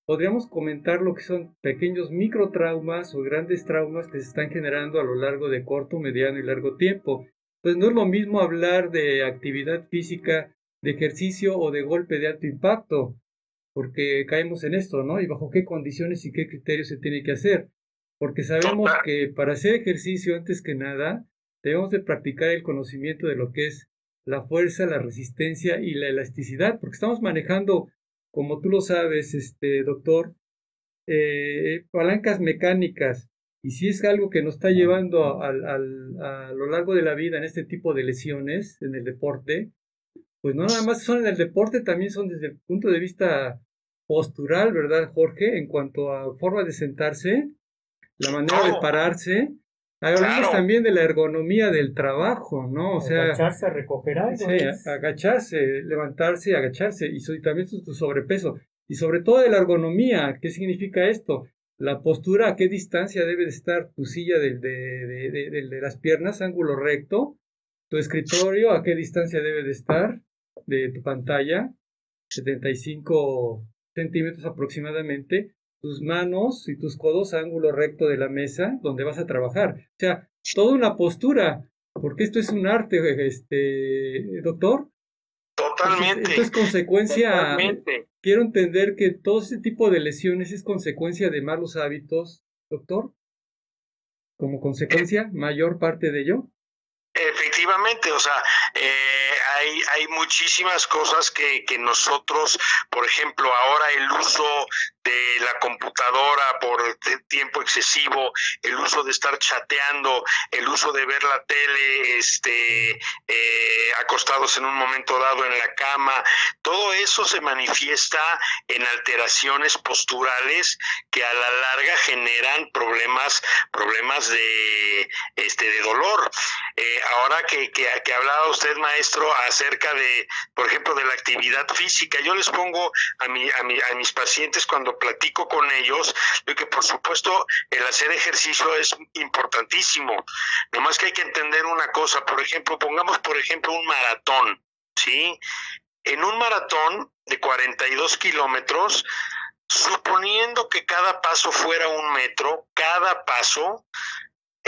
podríamos comentar lo que son pequeños microtraumas o grandes traumas que se están generando a lo largo de corto, mediano y largo tiempo. Pues no es lo mismo hablar de actividad física, de ejercicio o de golpe de alto impacto, porque caemos en esto, ¿no? Y bajo qué condiciones y qué criterios se tiene que hacer. Porque sabemos que para hacer ejercicio, antes que nada, debemos de practicar el conocimiento de lo que es la fuerza, la resistencia y la elasticidad, porque estamos manejando como tú lo sabes, este doctor, eh, palancas mecánicas, y si es algo que nos está llevando a, lo largo de la vida en este tipo de lesiones en el deporte, pues no nada más son en el deporte, también son desde el punto de vista postural, ¿verdad, Jorge? En cuanto a forma de sentarse, la manera de pararse, Hablamos también de la ergonomía del trabajo, ¿no? O sea, agacharse, recoger algo. Sí, agacharse, levantarse y agacharse, y, también tu sobrepeso. Y sobre todo de la ergonomía, ¿qué significa esto? La postura, a qué distancia debe de estar tu silla de, de, de, de, las piernas, ángulo recto, tu escritorio, a qué distancia debe de estar de tu pantalla, 75 centímetros aproximadamente, tus manos y tus codos a ángulo recto de la mesa donde vas a trabajar. O sea, toda una postura, porque esto es un arte, este, doctor. Totalmente. esto es consecuencia. Quiero entender que todo ese tipo de lesiones es consecuencia de malos hábitos, doctor. Como consecuencia, mayor parte de ello. Efectivamente, o sea, eh, hay, hay muchísimas cosas que, que nosotros, por ejemplo, ahora el uso de la computadora por tiempo excesivo, el uso de estar chateando, el uso de ver la tele, este, eh, acostados en un momento dado en la cama, todo eso se manifiesta en alteraciones posturales que a la larga generan problemas, problemas de, este, de dolor. Eh, ahora que, que, que hablaba usted, maestro, acerca de, por ejemplo, de la actividad física, yo les pongo a, mi, a, mi, a mis pacientes cuando platico con ellos de que por supuesto el hacer ejercicio es importantísimo. Nomás que hay que entender una cosa, por ejemplo, pongamos por ejemplo un maratón, ¿sí? En un maratón de 42 kilómetros, suponiendo que cada paso fuera un metro, cada paso,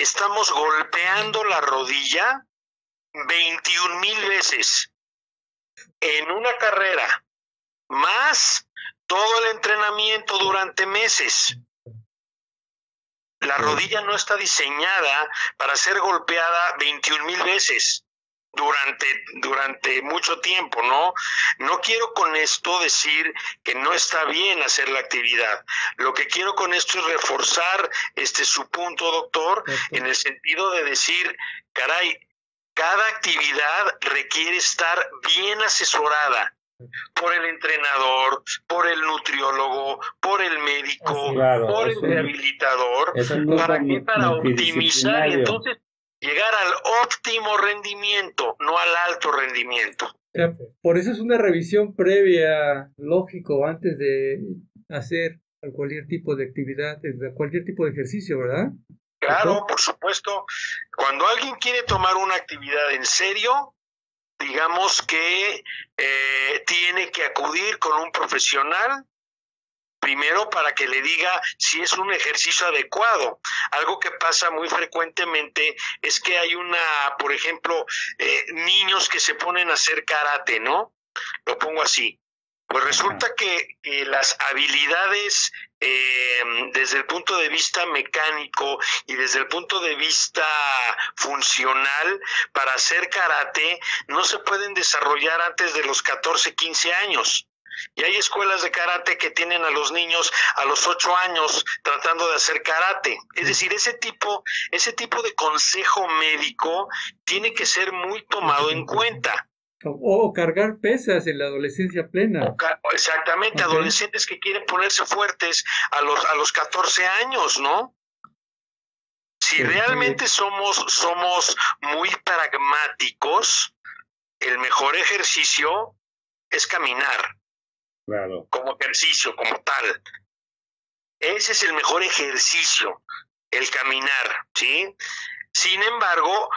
estamos golpeando la rodilla 21 mil veces en una carrera, más todo el entrenamiento durante meses. La rodilla no está diseñada para ser golpeada 21 mil veces durante, durante mucho tiempo, ¿no? No quiero con esto decir que no está bien hacer la actividad. Lo que quiero con esto es reforzar este su punto, doctor, en el sentido de decir, caray, cada actividad requiere estar bien asesorada por el entrenador, por el nutriólogo, por el médico, por el rehabilitador, para qué? Para optimizar y entonces llegar al óptimo rendimiento, no al alto rendimiento. Por eso es una revisión previa, lógico, antes de hacer cualquier tipo de actividad, cualquier tipo de ejercicio, ¿verdad? Claro, por supuesto. Cuando alguien quiere tomar una actividad en serio, digamos que eh, tiene que acudir con un profesional primero para que le diga si es un ejercicio adecuado. Algo que pasa muy frecuentemente es que hay una, por ejemplo, eh, niños que se ponen a hacer karate, ¿no? Lo pongo así. Pues resulta que, las habilidades eh, desde el punto de vista mecánico y desde el punto de vista funcional para hacer karate no se pueden desarrollar antes de los 14, 15 años. Y hay escuelas de karate que tienen a los niños a los 8 años tratando de hacer karate. Es decir, ese tipo, ese tipo de consejo médico tiene que ser muy tomado en cuenta. O, cargar pesas en la adolescencia plena. exactamente, adolescentes que quieren ponerse fuertes a los, a los 14 años, ¿no? Si realmente somos, somos muy pragmáticos, el mejor ejercicio es caminar. Claro. Como ejercicio, como tal. Ese es el mejor ejercicio, el caminar, ¿sí? Sin embargo,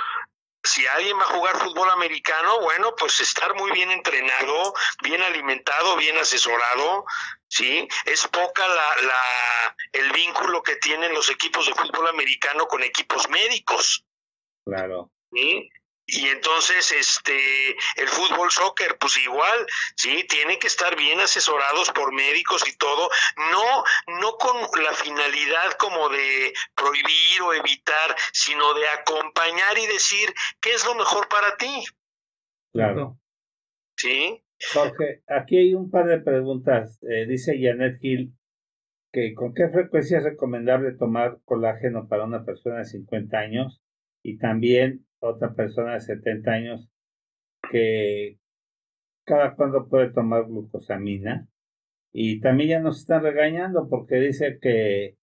si alguien va a jugar fútbol americano, bueno, pues estar muy bien entrenado, bien alimentado, bien asesorado, ¿sí? Es poca la, la, el vínculo que tienen los equipos de fútbol americano con equipos médicos. Claro. ¿sí? Y entonces, este, el fútbol soccer, pues igual, sí, tienen que estar bien asesorados por médicos y todo, no, no con la finalidad como de prohibir o evitar, sino de acompañar y decir qué es lo mejor para ti. Claro. Sí. Jorge, aquí hay un par de preguntas. Eh, dice Janet Gil que con qué frecuencia es recomendable tomar colágeno para una persona de 50 años y también otra persona de 70 años que cada cuando puede tomar glucosamina. Y también ya nos están regañando porque dice que,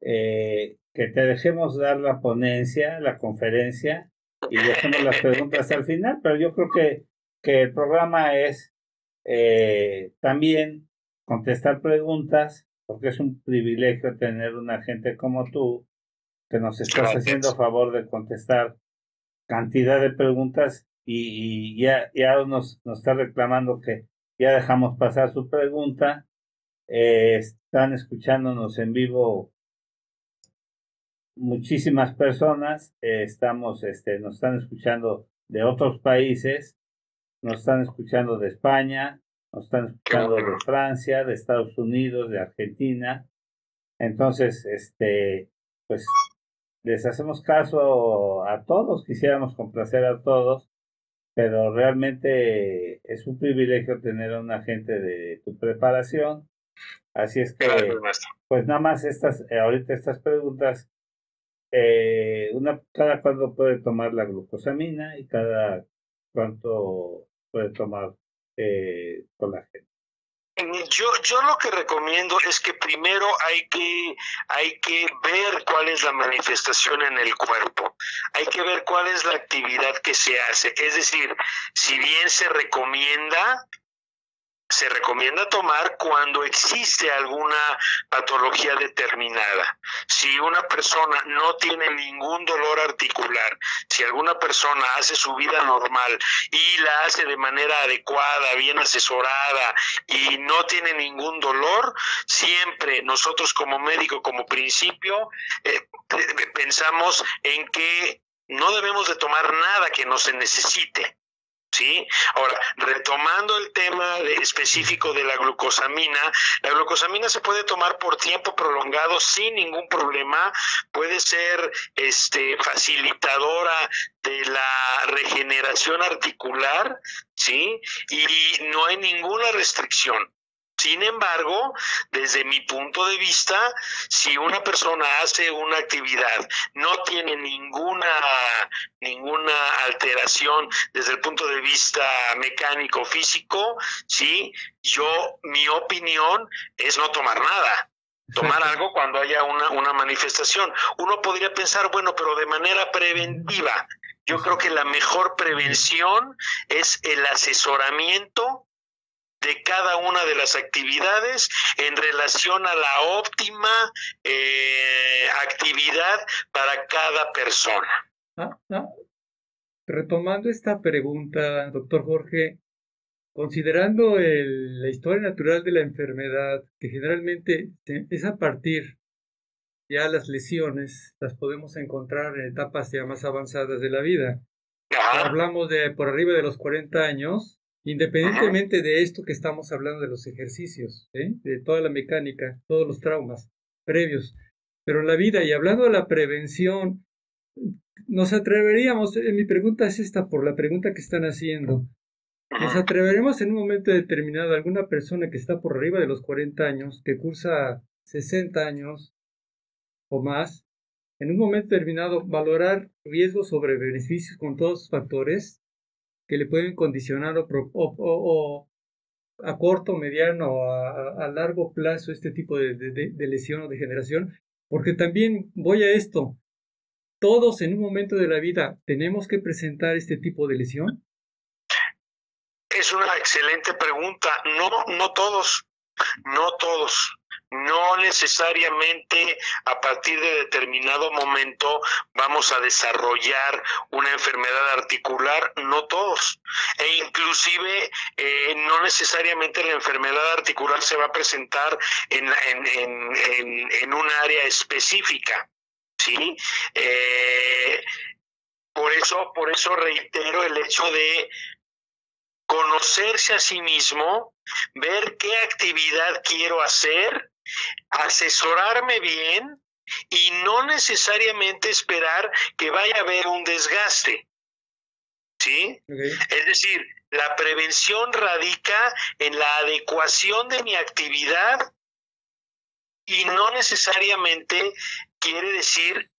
eh, que te dejemos dar la ponencia, la conferencia y dejemos las preguntas al final, pero yo creo que, que el programa es eh, también contestar preguntas, porque es un privilegio tener una gente como tú que nos estás haciendo favor de contestar cantidad de preguntas y, ya, ya nos, nos está reclamando que ya dejamos pasar su pregunta. Eh, están escuchándonos en vivo muchísimas personas. Eh, estamos, este, nos están escuchando de otros países. Nos están escuchando de España, nos están escuchando de Francia, de Estados Unidos, de Argentina. Entonces, este, pues les hacemos caso a todos, quisiéramos complacer a todos, pero realmente es un privilegio tener a una gente de tu preparación. Así es que, pues nada más estas, eh, ahorita estas preguntas, eh, una, cada cuánto puede tomar la glucosamina y cada cuánto puede tomar eh, colágeno. Yo, yo lo que recomiendo es que primero hay que, hay que ver cuál es la manifestación en el cuerpo, hay que ver cuál es la actividad que se hace. Es decir, si bien se recomienda se recomienda tomar cuando existe alguna patología determinada. Si una persona no tiene ningún dolor articular, si alguna persona hace su vida normal y la hace de manera adecuada, bien asesorada y no tiene ningún dolor, siempre nosotros como médico, como principio, eh, pensamos en que no debemos de tomar nada que no se necesite. ¿Sí? Ahora, retomando el tema específico de la glucosamina, la glucosamina se puede tomar por tiempo prolongado sin ningún problema, puede ser este, facilitadora de la regeneración articular, ¿sí? Y no hay ninguna restricción. Sin embargo, desde mi punto de vista, si una persona hace una actividad, no tiene ninguna, ninguna alteración desde el punto de vista mecánico físico, sí, yo, mi opinión es no tomar nada tomar algo cuando haya una, una manifestación. Uno podría pensar, bueno, pero de manera preventiva. Yo creo que la mejor prevención es el asesoramiento de cada una de las actividades en relación a la óptima eh, actividad para cada persona. Ah, ah. Retomando esta pregunta, doctor Jorge, considerando la historia natural de la enfermedad, que generalmente es a partir ya las lesiones, las podemos encontrar en etapas ya más avanzadas de la vida. Hablamos de por arriba de los 40 años, Independientemente de esto que estamos hablando de los ejercicios, ¿eh? de toda la mecánica, todos los traumas previos, pero en la vida y hablando de la prevención, nos atreveríamos, eh, mi pregunta es esta por la pregunta que están haciendo, nos atreveremos en un momento determinado alguna persona que está por arriba de los 40 años, que cursa 60 años o más, en un momento determinado valorar riesgos sobre beneficios con todos los factores que le pueden condicionar o, a corto, mediano o a, largo plazo este tipo de, de, lesión o degeneración, porque también voy a esto, todos en un momento de la vida tenemos que presentar este tipo de lesión. Es una excelente pregunta. No, no todos, no todos. No necesariamente a partir de determinado momento vamos a desarrollar una enfermedad articular, no todos. E inclusive eh, no necesariamente la enfermedad articular se va a presentar en, en, en, un área específica. ¿sí? Eh, por eso, por eso reitero el hecho de conocerse a sí mismo, ver qué actividad quiero hacer asesorarme bien y no necesariamente esperar que vaya a haber un desgaste. ¿Sí? Es decir, la prevención radica en la adecuación de mi actividad y no necesariamente quiere decir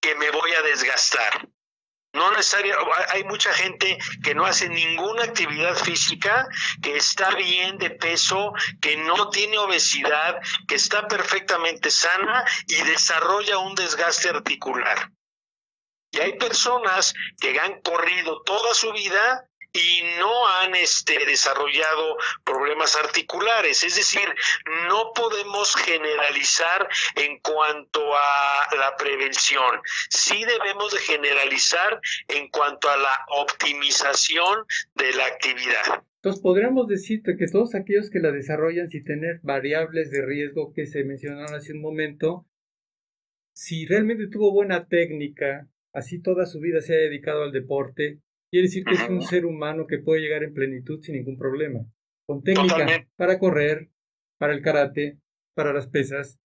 que me voy a desgastar. No necesario, hay mucha gente que no hace ninguna actividad física, que está bien de peso, que no tiene obesidad, que está perfectamente sana y desarrolla un desgaste articular. Y hay personas que han corrido toda su vida y no han este, desarrollado problemas articulares. Es decir, no podemos generalizar en cuanto a la prevención. Sí debemos de generalizar en cuanto a la optimización de la actividad. Entonces, podríamos decirte que todos aquellos que la desarrollan sin tener variables de riesgo que se mencionaron hace un momento, si realmente tuvo buena técnica, así toda su vida se ha dedicado al deporte, Quiere decir que es un ser humano que puede llegar en plenitud sin ningún problema. Con técnica para correr, para el karate, para las pesas.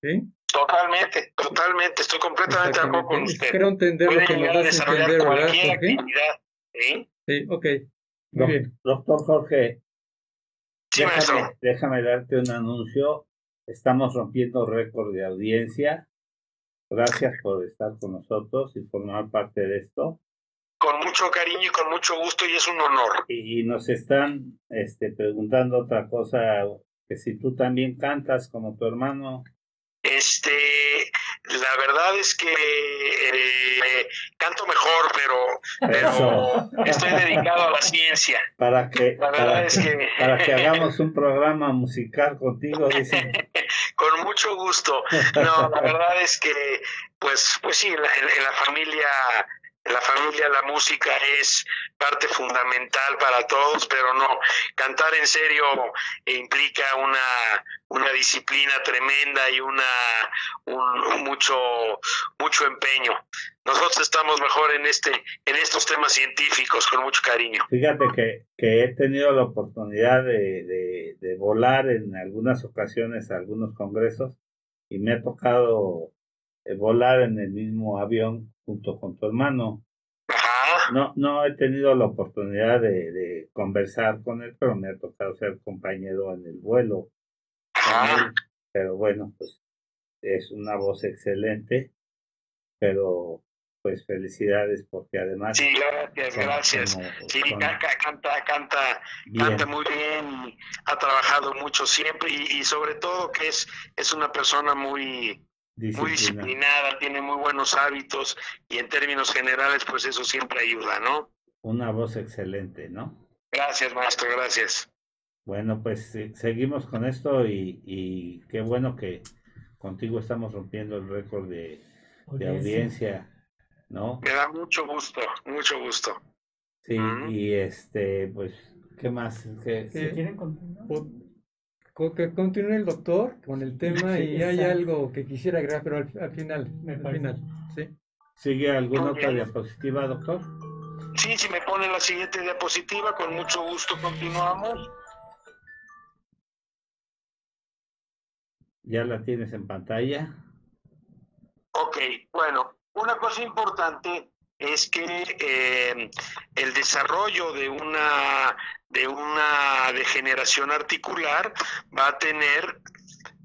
¿Sí? Totalmente, totalmente. Estoy completamente de acuerdo con usted. Espero entender lo que nos vas a entender, ¿verdad, Jorge? ¿sí? Sí, ok. Muy bien. Doctor Jorge, déjame, déjame darte un anuncio. Estamos rompiendo récord de audiencia. Gracias por estar con nosotros y formar parte de esto con mucho cariño y con mucho gusto y es un honor. Y nos están este, preguntando otra cosa, que si tú también cantas como tu hermano. Este, la verdad es que eh, canto mejor, pero, pero estoy dedicado a la ciencia. Para que, para, que... para que hagamos un programa musical contigo, dicen. Con mucho gusto. No, la verdad es que, pues, pues sí, en la familia la familia, la música es parte fundamental para todos, pero no, cantar en serio implica una, una disciplina tremenda y una un, mucho mucho empeño. Nosotros estamos mejor en este en estos temas científicos con mucho cariño. Fíjate que, que he tenido la oportunidad de, de volar en algunas ocasiones a algunos congresos y me ha tocado volar en el mismo avión junto con tu hermano. No, no he tenido la oportunidad de, de, conversar con él, pero me ha tocado ser compañero en el vuelo. Pero bueno, pues es una voz excelente, pero pues felicidades porque además sí gracias gracias sí canta canta canta muy bien ha trabajado mucho siempre y, y, sobre todo que es es una persona muy muy disciplinada, tiene muy buenos hábitos y en términos generales, pues eso siempre ayuda, ¿no? Una voz excelente, ¿no? Gracias, maestro, gracias. Bueno, pues seguimos con esto y, y, qué bueno que contigo estamos rompiendo el récord de, de audiencia, ¿no? Me da mucho gusto, mucho gusto. Sí, y este, pues, ¿qué más? ¿Qué, quieren continuar? Que continúe el doctor con el tema y hay algo que quisiera agregar, pero al, final, al final, ¿sí? ¿Sigue alguna otra diapositiva, doctor? Sí, si me pone la siguiente diapositiva, con mucho gusto continuamos. Ya la tienes en pantalla. Ok, bueno, una cosa importante es que eh, el desarrollo de una de una degeneración articular va a tener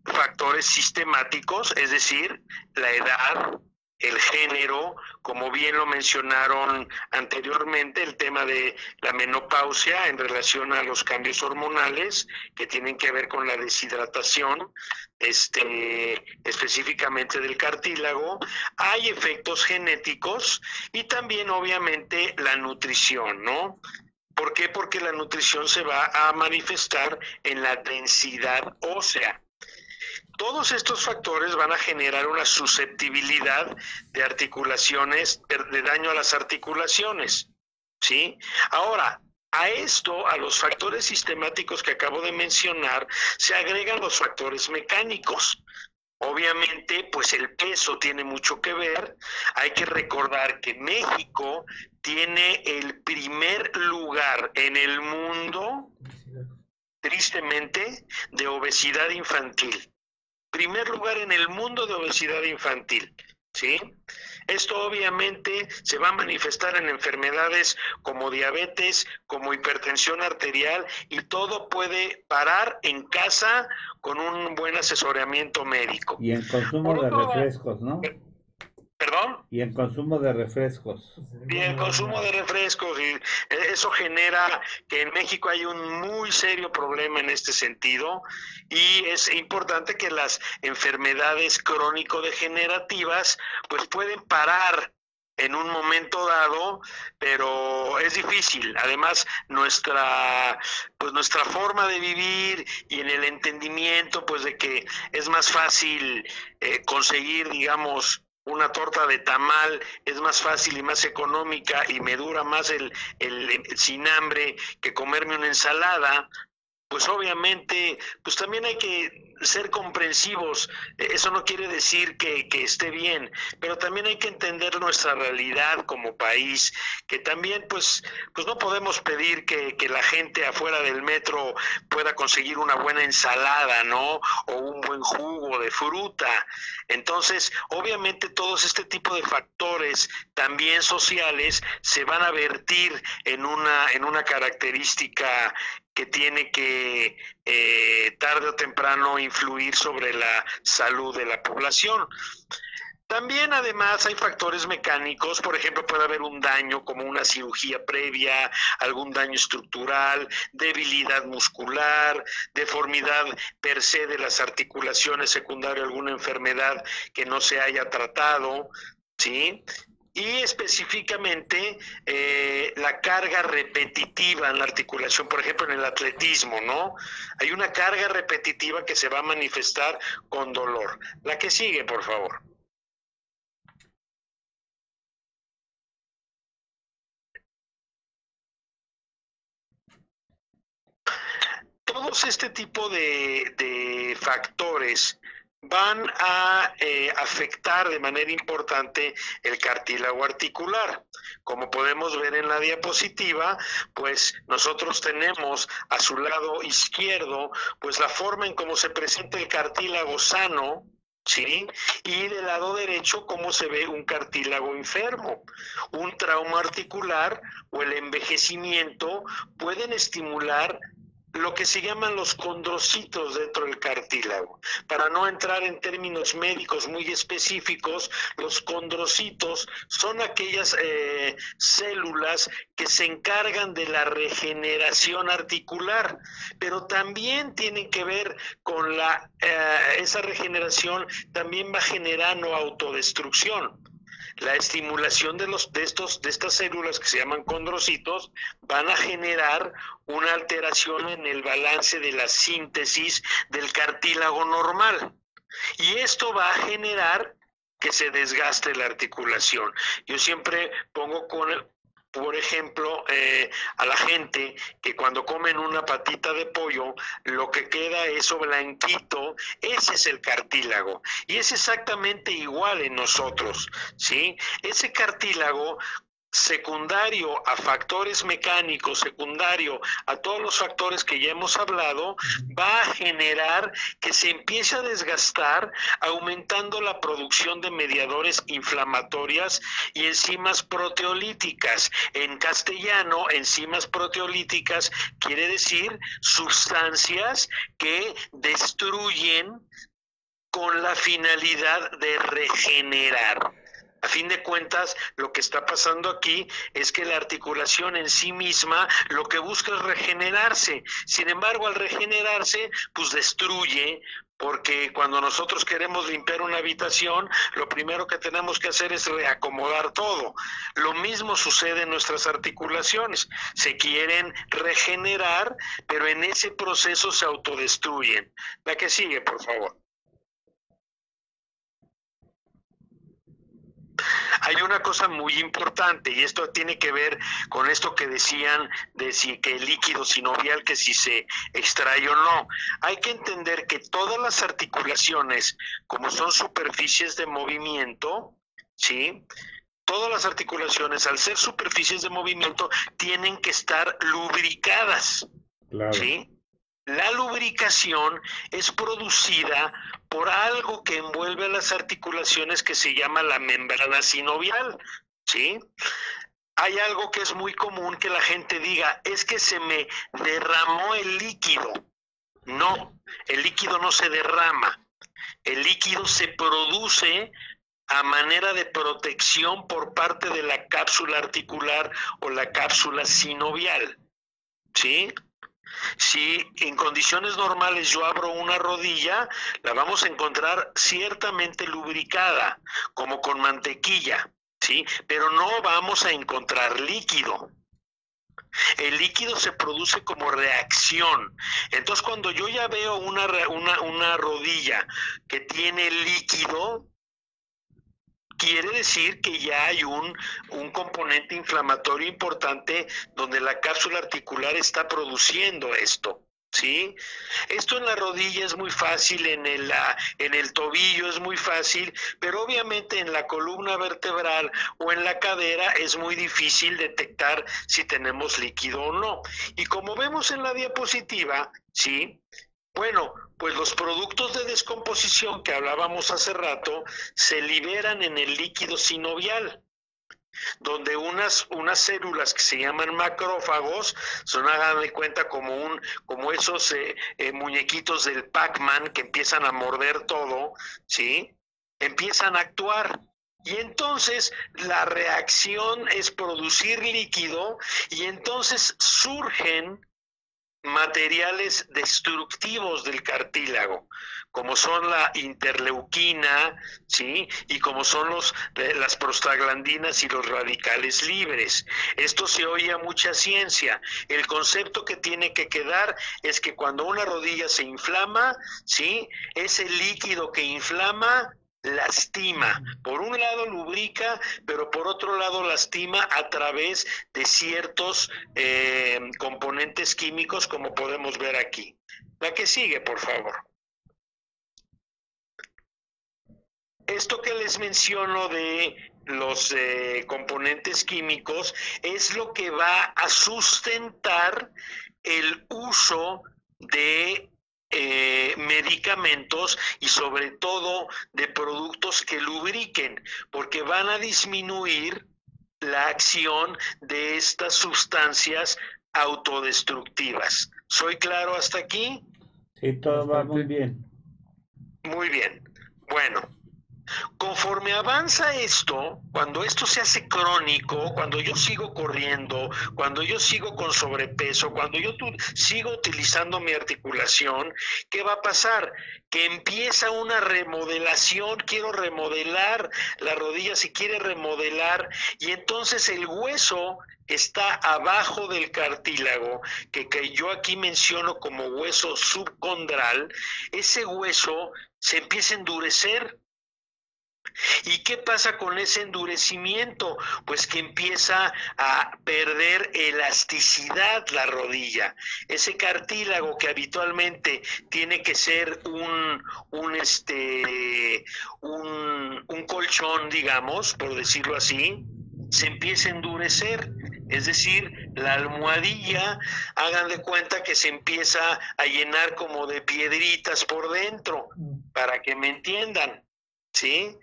factores sistemáticos, es decir, la edad, el género, como bien lo mencionaron anteriormente, el tema de la menopausia en relación a los cambios hormonales que tienen que ver con la deshidratación, este, específicamente del cartílago, hay efectos genéticos y también obviamente la nutrición, ¿no? ¿Por qué? Porque la nutrición se va a manifestar en la densidad ósea. Todos estos factores van a generar una susceptibilidad de articulaciones, de daño a las articulaciones. ¿Sí? Ahora, a esto, a los factores sistemáticos que acabo de mencionar, se agregan los factores mecánicos. Obviamente, pues el peso tiene mucho que ver. Hay que recordar que México tiene el primer lugar en el mundo, tristemente, de obesidad infantil. Primer lugar en el mundo de obesidad infantil. ¿Sí? Esto obviamente se va a manifestar en enfermedades como diabetes, como hipertensión arterial y todo puede parar en casa con un buen asesoramiento médico. Y en consumo de refrescos, ¿no? ¿Perdón? Y en consumo de refrescos. Y en consumo de refrescos. Y eso genera que en México hay un muy serio problema en este sentido. Y es importante que las enfermedades crónico-degenerativas pues pueden parar en un momento dado, pero es difícil. Además, nuestra pues nuestra forma de vivir y en el entendimiento pues de que es más fácil eh, conseguir, digamos, una torta de tamal es más fácil y más económica y me dura más el, el, sin hambre que comerme una ensalada, pues obviamente, pues también hay que ser comprensivos. Eso no quiere decir que, que, esté bien, pero también hay que entender nuestra realidad como país, que también pues, pues no podemos pedir que, que la gente afuera del metro pueda conseguir una buena ensalada, ¿no? O un buen jugo de fruta. Entonces, obviamente todos este tipo de factores también sociales se van a vertir en una, en una característica que tiene que eh, tarde o temprano influir sobre la salud de la población. También además hay factores mecánicos, por ejemplo, puede haber un daño como una cirugía previa, algún daño estructural, debilidad muscular, deformidad per se de las articulaciones secundaria, alguna enfermedad que no se haya tratado, ¿sí? Y específicamente eh, la carga repetitiva en la articulación, por ejemplo en el atletismo, ¿no? Hay una carga repetitiva que se va a manifestar con dolor. La que sigue, por favor. Todos este tipo de, de factores van a eh, afectar de manera importante el cartílago articular. Como podemos ver en la diapositiva, pues nosotros tenemos a su lado izquierdo, pues la forma en cómo se presenta el cartílago sano, ¿sí? Y del lado derecho, cómo se ve un cartílago enfermo. Un trauma articular o el envejecimiento pueden estimular lo que se llaman los condrocitos dentro del cartílago. Para no entrar en términos médicos muy específicos, los condrocitos son aquellas eh, células que se encargan de la regeneración articular, pero también tienen que ver con la, eh, esa regeneración también va generando autodestrucción la estimulación de los de estos de estas células que se llaman condrocitos van a generar una alteración en el balance de la síntesis del cartílago normal. Y esto va a generar que se desgaste la articulación. Yo siempre pongo con por ejemplo, eh, a la gente que cuando comen una patita de pollo, lo que queda es eso blanquito, ese es el cartílago. Y es exactamente igual en nosotros, ¿sí? Ese cartílago secundario a factores mecánicos, secundario a todos los factores que ya hemos hablado, va a generar que se empiece a desgastar, aumentando la producción de mediadores inflamatorias y enzimas proteolíticas. En castellano, enzimas proteolíticas quiere decir sustancias que destruyen con la finalidad de regenerar. A fin de cuentas, lo que está pasando aquí es que la articulación en sí misma lo que busca es regenerarse. Sin embargo, al regenerarse, pues destruye porque cuando nosotros queremos limpiar una habitación, lo primero que tenemos que hacer es reacomodar todo. Lo mismo sucede en nuestras articulaciones. Se quieren regenerar, pero en ese proceso se autodestruyen. La que sigue, por favor. Hay una cosa muy importante y esto tiene que ver con esto que decían de si que el líquido sinovial que si se extrae o no. Hay que entender que todas las articulaciones, como son superficies de movimiento, ¿sí? Todas las articulaciones, al ser superficies de movimiento, tienen que estar lubricadas. ¿sí? La lubricación es producida por algo que envuelve a las articulaciones que se llama la membrana sinovial, ¿sí? Hay algo que es muy común que la gente diga, es que se me derramó el líquido. No, el líquido no se derrama. El líquido se produce a manera de protección por parte de la cápsula articular o la cápsula sinovial. ¿Sí? Si en condiciones normales yo abro una rodilla, la vamos a encontrar ciertamente lubricada, como con mantequilla, ¿sí? Pero no vamos a encontrar líquido. El líquido se produce como reacción. Entonces, cuando yo ya veo una, una, una rodilla que tiene líquido, quiere decir que ya hay un, un, componente inflamatorio importante donde la cápsula articular está produciendo esto. ¿Sí? Esto en la rodilla es muy fácil, en el, en el tobillo es muy fácil, pero obviamente en la columna vertebral o en la cadera es muy difícil detectar si tenemos líquido o no. Y como vemos en la diapositiva, ¿sí? Bueno, pues los productos de descomposición que hablábamos hace rato se liberan en el líquido sinovial, donde unas, unas células que se llaman macrófagos, son hagan de cuenta como, un, como esos eh, eh, muñequitos del Pac-Man que empiezan a morder todo, ¿sí? Empiezan a actuar. Y entonces la reacción es producir líquido y entonces surgen materiales destructivos del cartílago, como son la interleuquina, ¿sí? Y como son los, eh, las prostaglandinas y los radicales libres. Esto se oye a mucha ciencia. El concepto que tiene que quedar es que cuando una rodilla se inflama, ¿sí? Ese líquido que inflama lastima. Por un lado lubrica, pero por otro lado lastima a través de ciertos eh, componentes químicos como podemos ver aquí. La que sigue, por favor. Esto que les menciono de los eh, componentes químicos es lo que va a sustentar el uso de eh, medicamentos y sobre todo de productos que lubriquen, porque van a disminuir la acción de estas sustancias autodestructivas. ¿Soy claro hasta aquí? Sí, todo va muy bien. Muy bien. Bueno, Conforme avanza esto, cuando esto se hace crónico, cuando yo sigo corriendo, cuando yo sigo con sobrepeso, cuando yo sigo utilizando mi articulación, ¿qué va a pasar? Que empieza una remodelación, quiero remodelar la rodilla, si quiere remodelar, y entonces el hueso está abajo del cartílago, que, que yo aquí menciono como hueso subcondral, ese hueso se empieza a endurecer ¿Y qué pasa con ese endurecimiento? Pues que empieza a perder elasticidad la rodilla. Ese cartílago que habitualmente tiene que ser un, un, este, un, un colchón, digamos, por decirlo así, se empieza a endurecer. Es decir, la almohadilla, hagan de cuenta que se empieza a llenar como de piedritas por dentro, para que me entiendan. ¿sí?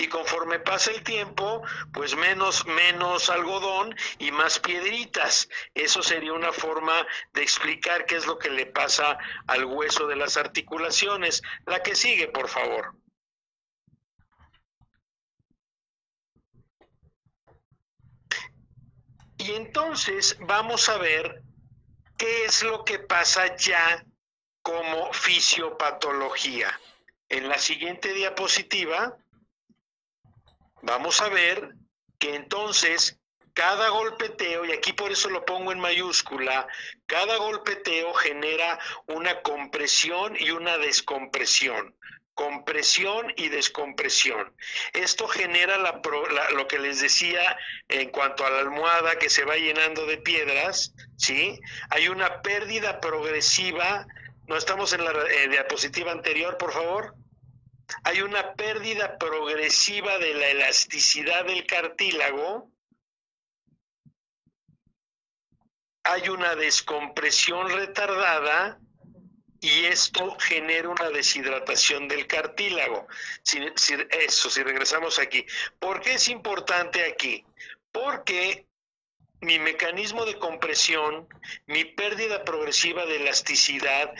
y conforme pasa el tiempo, pues menos, menos algodón y más piedritas. Eso sería una forma de explicar qué es lo que le pasa al hueso de las articulaciones. La que sigue, por favor. Y entonces vamos a ver qué es lo que pasa ya como fisiopatología. En la siguiente diapositiva vamos a ver que entonces cada golpeteo, y aquí por eso lo pongo en mayúscula, cada golpeteo genera una compresión y una descompresión compresión y descompresión. Esto genera lo que les decía en cuanto a la almohada que se va llenando de piedras, ¿sí? Hay una pérdida progresiva, no estamos en la eh, diapositiva anterior, por favor. Hay una pérdida progresiva de la elasticidad del cartílago, hay una descompresión retardada y esto genera una deshidratación del cartílago. eso, si regresamos aquí. ¿Por qué es importante aquí? Porque mi mecanismo de compresión, mi pérdida progresiva de elasticidad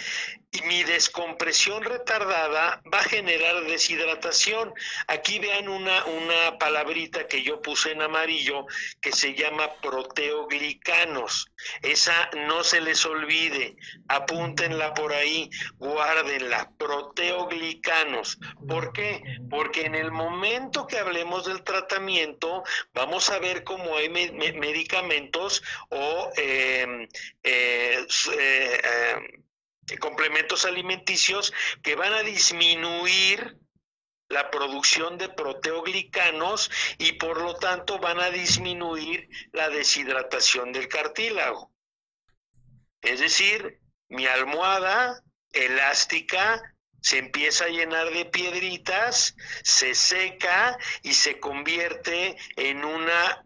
y mi descompresión retardada va a generar deshidratación. Aquí vean una, una palabrita que yo puse en amarillo que se llama proteoglicanos. Esa no se les olvide, apúntenla por ahí, guárdenla, proteoglicanos. ¿Por qué? Porque en el momento que hablemos del tratamiento, vamos a ver cómo hay medicamentos o em, eh, eh, em, complementos alimenticios que van a disminuir la producción de proteoglicanos y por lo tanto van a disminuir la deshidratación del cartílago. Es decir, mi almohada elástica se empieza a llenar de piedritas, se seca y se convierte en una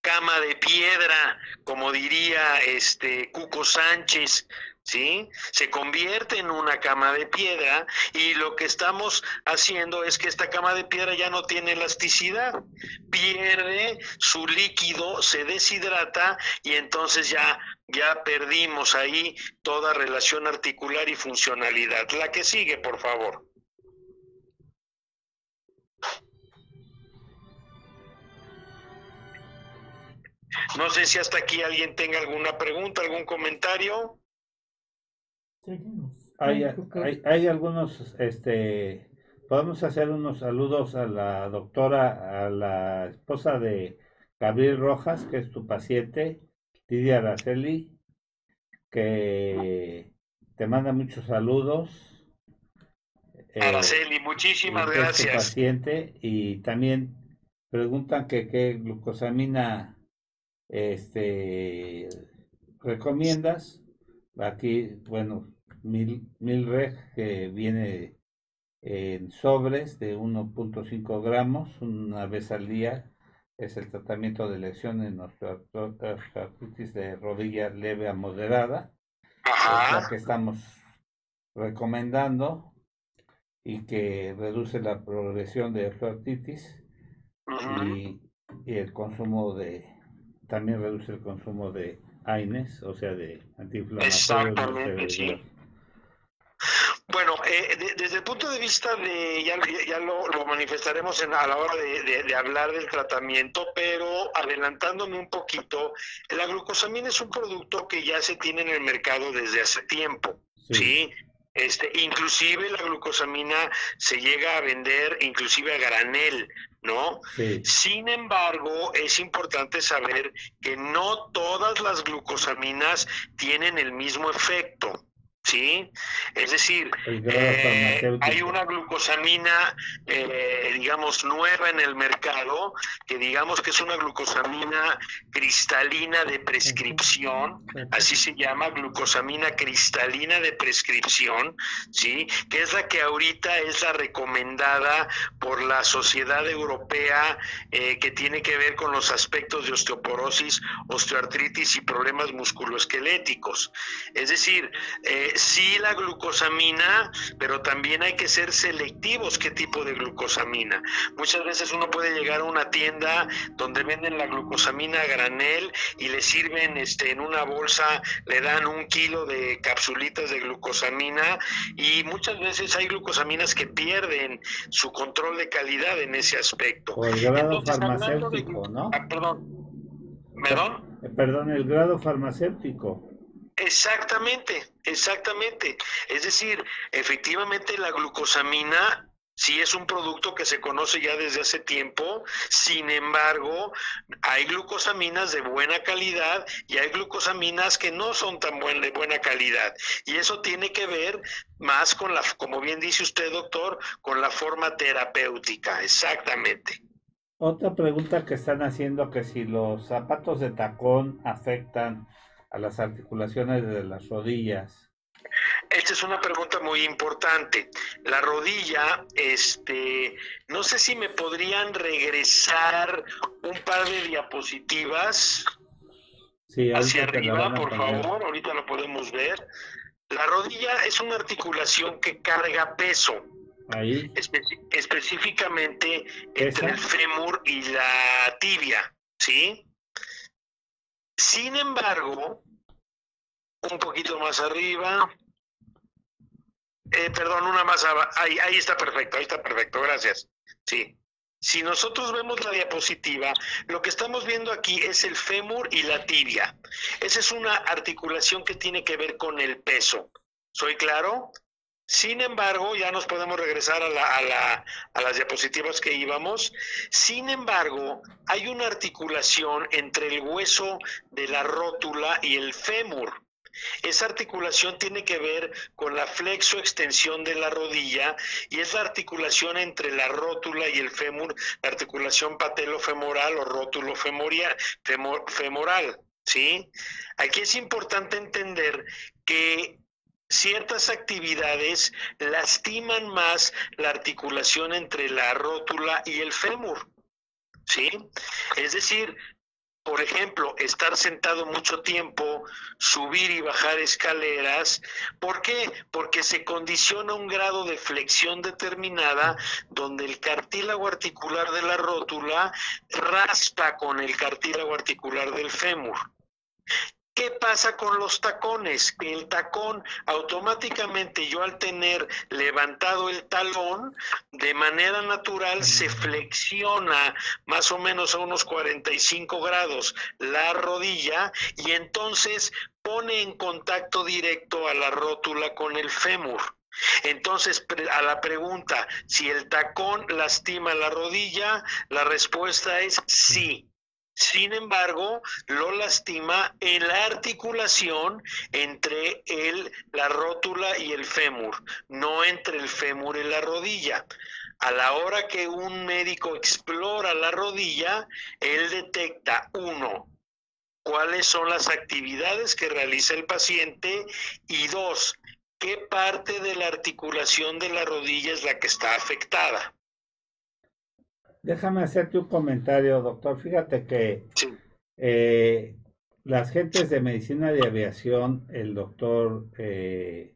cama de piedra, como diría este Cuco Sánchez, ¿sí? Se convierte en una cama de piedra y lo que estamos haciendo es que esta cama de piedra ya no tiene elasticidad, pierde su líquido, se deshidrata y entonces ya ya perdimos ahí toda relación articular y funcionalidad. La que sigue, por favor. No sé si hasta aquí alguien tenga alguna pregunta, algún comentario. Hay, hay, algunos, este, podemos hacer unos saludos a la doctora, a la esposa de Gabriel Rojas, que es tu paciente, Lidia Araceli, que te manda muchos saludos. Eh, Araceli, muchísimas gracias. paciente y también preguntan que qué glucosamina este recomiendas. Aquí, bueno, mil, mil reg que viene en sobres de 1.5 gramos una vez al día. Es el tratamiento de lesión en osteoartritis de rodilla leve a moderada. Es la que estamos recomendando y que reduce la progresión de osteoartritis y, y, el consumo de, también reduce el consumo de AINES, o sea, de antiinflamatorios. Bueno, eh, desde el punto de vista de, ya, ya lo, manifestaremos en, a la hora de, hablar del tratamiento, pero adelantándome un poquito, la glucosamina es un producto que ya se tiene en el mercado desde hace tiempo, ¿sí? Este, inclusive la glucosamina se llega a vender inclusive a granel, ¿no? Sin embargo, es importante saber que no todas las glucosaminas tienen el mismo efecto. ¿Sí? Es decir, eh, hay una glucosamina, eh, digamos, nueva en el mercado, que digamos que es una glucosamina cristalina de prescripción, así se llama, glucosamina cristalina de prescripción, ¿sí? Que es la que ahorita es la recomendada por la Sociedad Europea eh, que tiene que ver con los aspectos de osteoporosis, osteoartritis y problemas musculoesqueléticos. Es decir, eh, sí la glucosamina, pero también hay que ser selectivos qué tipo de glucosamina. Muchas veces uno puede llegar a una tienda donde venden la glucosamina a granel y le sirven este, en una bolsa, le dan un kilo de capsulitas de glucosamina y muchas veces hay glucosaminas que pierden su control de calidad en ese aspecto. O el grado farmacéutico, ¿no? Ah, perdón. ¿Perdón? eh, perdón, el grado farmacéutico. Exactamente, exactamente. Es decir, efectivamente la glucosamina sí es un producto que se conoce ya desde hace tiempo, sin embargo, hay glucosaminas de buena calidad y hay glucosaminas que no son tan de buena calidad. Y eso tiene que ver más con la, como bien dice usted, doctor, con la forma terapéutica, exactamente. Otra pregunta que están haciendo que si los zapatos de tacón afectan a las articulaciones de las rodillas. Esta es una pregunta muy importante. La rodilla, este, no sé si me podrían regresar un par de diapositivas hacia arriba, por favor, ahorita lo podemos ver. La rodilla es una articulación que carga peso. Ahí. específicamente entre el fémur y la tibia, ¿sí? Sin embargo, un poquito más arriba, eh, perdón, una más abajo, ahí, ahí está perfecto, ahí está perfecto, gracias. Sí. Si nosotros vemos la diapositiva, lo que estamos viendo aquí es el fémur y la tibia. Esa es una articulación que tiene que ver con el peso. ¿Soy claro? Sin embargo, ya nos podemos regresar a, la, a, las diapositivas que íbamos. Sin embargo, hay una articulación entre el hueso de la rótula y el fémur. Esa articulación tiene que ver con la flexo-extensión de la rodilla y es la articulación entre la rótula y el fémur, la articulación patelo-femoral o rótulo femoral. ¿sí? Aquí es importante entender que ciertas actividades lastiman más la articulación entre la rótula y el fémur. ¿Sí? Es decir, por ejemplo, estar sentado mucho tiempo, subir y bajar escaleras. ¿Por qué? Porque se condiciona un grado de flexión determinada donde el cartílago articular de la rótula raspa con el cartílago articular del fémur. ¿Qué pasa con los tacones? El tacón automáticamente yo al tener levantado el talón, de manera natural se flexiona más o menos a unos 45 grados la rodilla y entonces pone en contacto directo a la rótula con el fémur. Entonces, a la pregunta, si el tacón lastima la rodilla, la respuesta es sí. Sin embargo, lo lastima en la articulación entre el, la rótula y el fémur, no entre el fémur y la rodilla. A la hora que un médico explora la rodilla, él detecta, uno, cuáles son las actividades que realiza el paciente y dos, qué parte de la articulación de la rodilla es la que está afectada. Déjame hacerte un comentario, doctor. Fíjate que eh, las gentes de medicina de aviación, el doctor eh,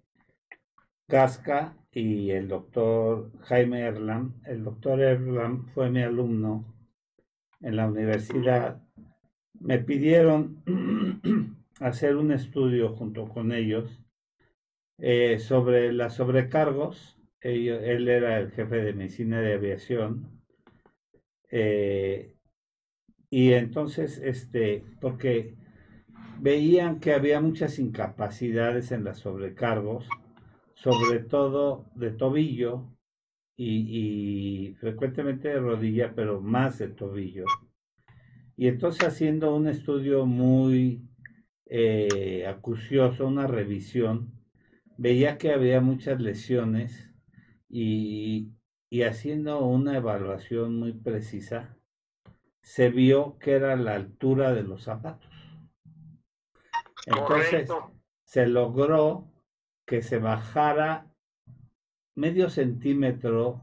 Gasca y el doctor Jaime Erlam, el doctor Erlam fue mi alumno en la universidad, me pidieron hacer un estudio junto con ellos eh, sobre las sobrecargos. él era el jefe de medicina de aviación eh, y entonces, este, porque veían que había muchas incapacidades en las sobrecargos, sobre todo de tobillo y, frecuentemente de rodilla, pero más de tobillo. Y entonces haciendo un estudio muy eh, acucioso, una revisión, veía que había muchas lesiones y, y haciendo una evaluación muy precisa, se vio que era la altura de los zapatos. Entonces, se logró que se bajara medio centímetro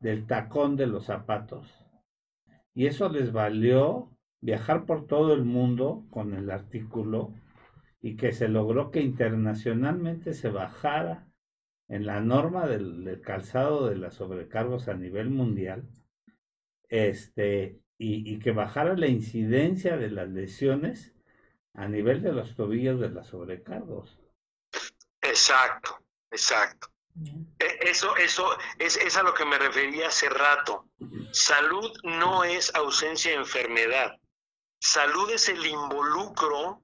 del tacón de los zapatos. Y eso les valió viajar por todo el mundo con el artículo y que se logró que internacionalmente se bajara en la norma del, calzado de las sobrecargos a nivel mundial, este, y, que bajara la incidencia de las lesiones a nivel de los tobillos de las sobrecargos. Exacto, exacto. E, eso, eso es, es, a lo que me refería hace rato. Salud no es ausencia de enfermedad. salud es el involucro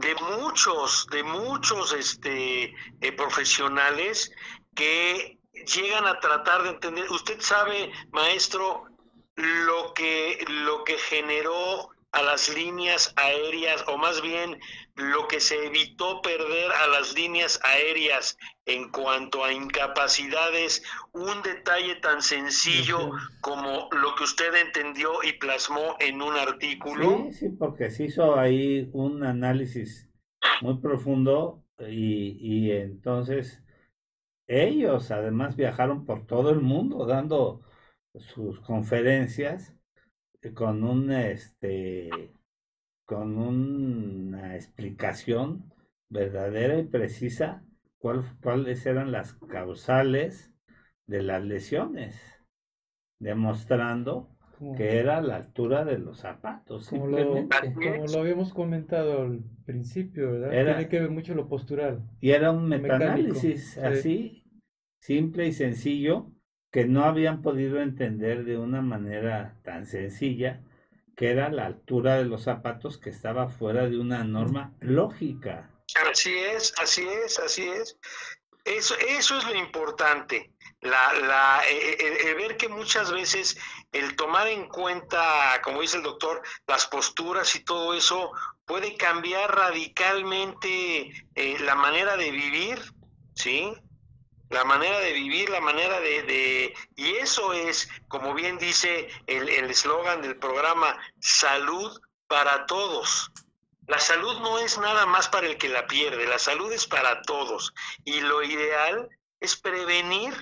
de muchos, de muchos este, eh, profesionales que llegan a tratar de entender. Usted sabe, maestro, lo que, lo que generó a las líneas aéreas, o más bien lo que se evitó perder a las líneas aéreas en cuanto a incapacidades, un detalle tan sencillo como lo que usted entendió y plasmó en un artículo. Sí, sí, porque se hizo ahí un análisis muy profundo y, y entonces ellos además viajaron por todo el mundo dando sus conferencias con un este con una explicación verdadera y precisa cuál, cuáles eran las causales de las lesiones, demostrando que era la altura de los zapatos. Como lo, como lo habíamos comentado al principio, ¿verdad? Tiene que ver mucho lo postural. Y era un metaanálisis así, simple y sencillo, que no habían podido entender de una manera tan sencilla, que era la altura de los zapatos que estaba fuera de una norma lógica. Así es, así es, así es. Eso, eso es lo importante, la, la, eh, eh, el, ver que muchas veces el tomar en cuenta, como dice el doctor, las posturas y todo eso puede cambiar radicalmente eh, la manera de vivir, ¿sí? La manera de vivir, la manera de, y eso es, como bien dice el eslogan del programa, salud para todos. La salud no es nada más para el que la pierde, la salud es para todos. Y lo ideal es prevenir.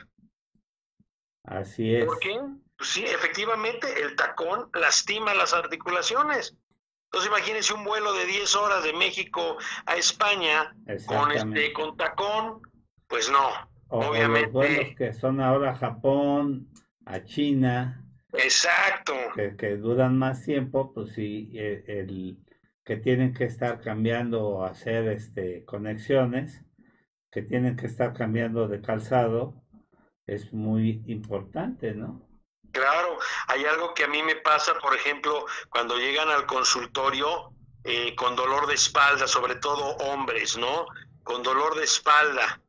Así es. ¿Por qué? Pues sí, efectivamente, el tacón lastima las articulaciones. Entonces imagínense un vuelo de 10 horas de México a España con este con tacón, pues no, Obviamente. los vuelos que son ahora a Japón, a China. Exacto. Que, duran más tiempo, pues sí, e, el, que tienen que estar cambiando o hacer este, conexiones, que tienen que estar cambiando de calzado, es muy importante, ¿no? Claro, hay algo que a mí me pasa, por ejemplo, cuando llegan al consultorio eh, con dolor de espalda, sobre todo hombres, ¿no? Con dolor de espalda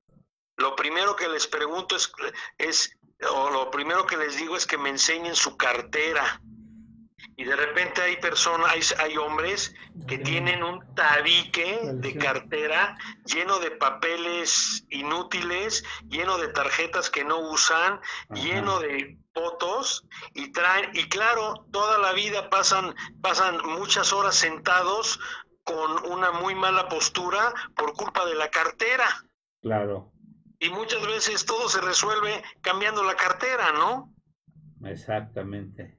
lo primero que les pregunto es, es, o lo primero que les digo es que me enseñen su cartera. Y de repente hay personas, hay, hay hombres que tienen un tabique de cartera lleno de papeles inútiles, lleno de tarjetas que no usan, lleno de fotos y traen, y claro, toda la vida pasan, pasan muchas horas sentados con una muy mala postura por culpa de la cartera. Claro. Y muchas veces todo se resuelve cambiando la cartera, ¿no? Exactamente.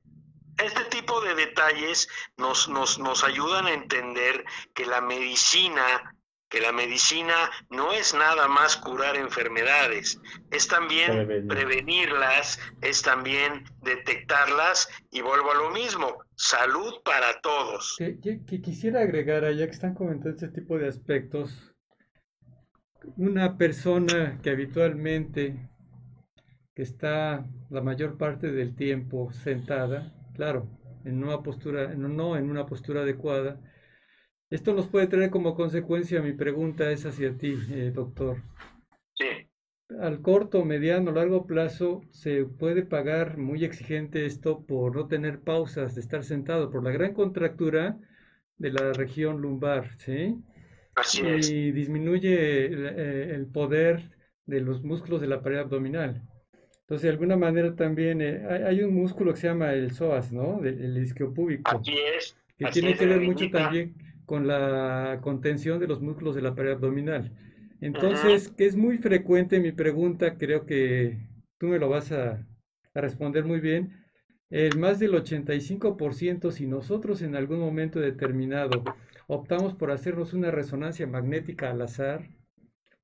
Este tipo de detalles nos, nos, nos ayudan a entender que la medicina, que la medicina no es nada más curar enfermedades, es también prevenirlas, es también detectarlas y vuelvo a lo mismo, salud para todos. Que, quisiera agregar, ya que están comentando este tipo de aspectos, una persona que habitualmente que está la mayor parte del tiempo sentada, claro, en una postura, no en una postura adecuada, esto nos puede traer como consecuencia, mi pregunta es hacia ti, eh, doctor. Sí. Al corto, mediano, largo plazo, se puede pagar muy exigente esto por no tener pausas de estar sentado, por la gran contractura de la región lumbar, ¿sí? Y disminuye eh, el, poder de los músculos de la pared abdominal. Entonces, de alguna manera también eh, hay, un músculo que se llama el psoas, ¿no? El, isquiopúbico. Así es. Que tiene que ver mucho también con la contención de los músculos de la pared abdominal. Entonces, que es muy frecuente mi pregunta, creo que tú me lo vas a, a responder muy bien. El más del 85%, si nosotros en algún momento determinado optamos por hacernos una resonancia magnética al azar,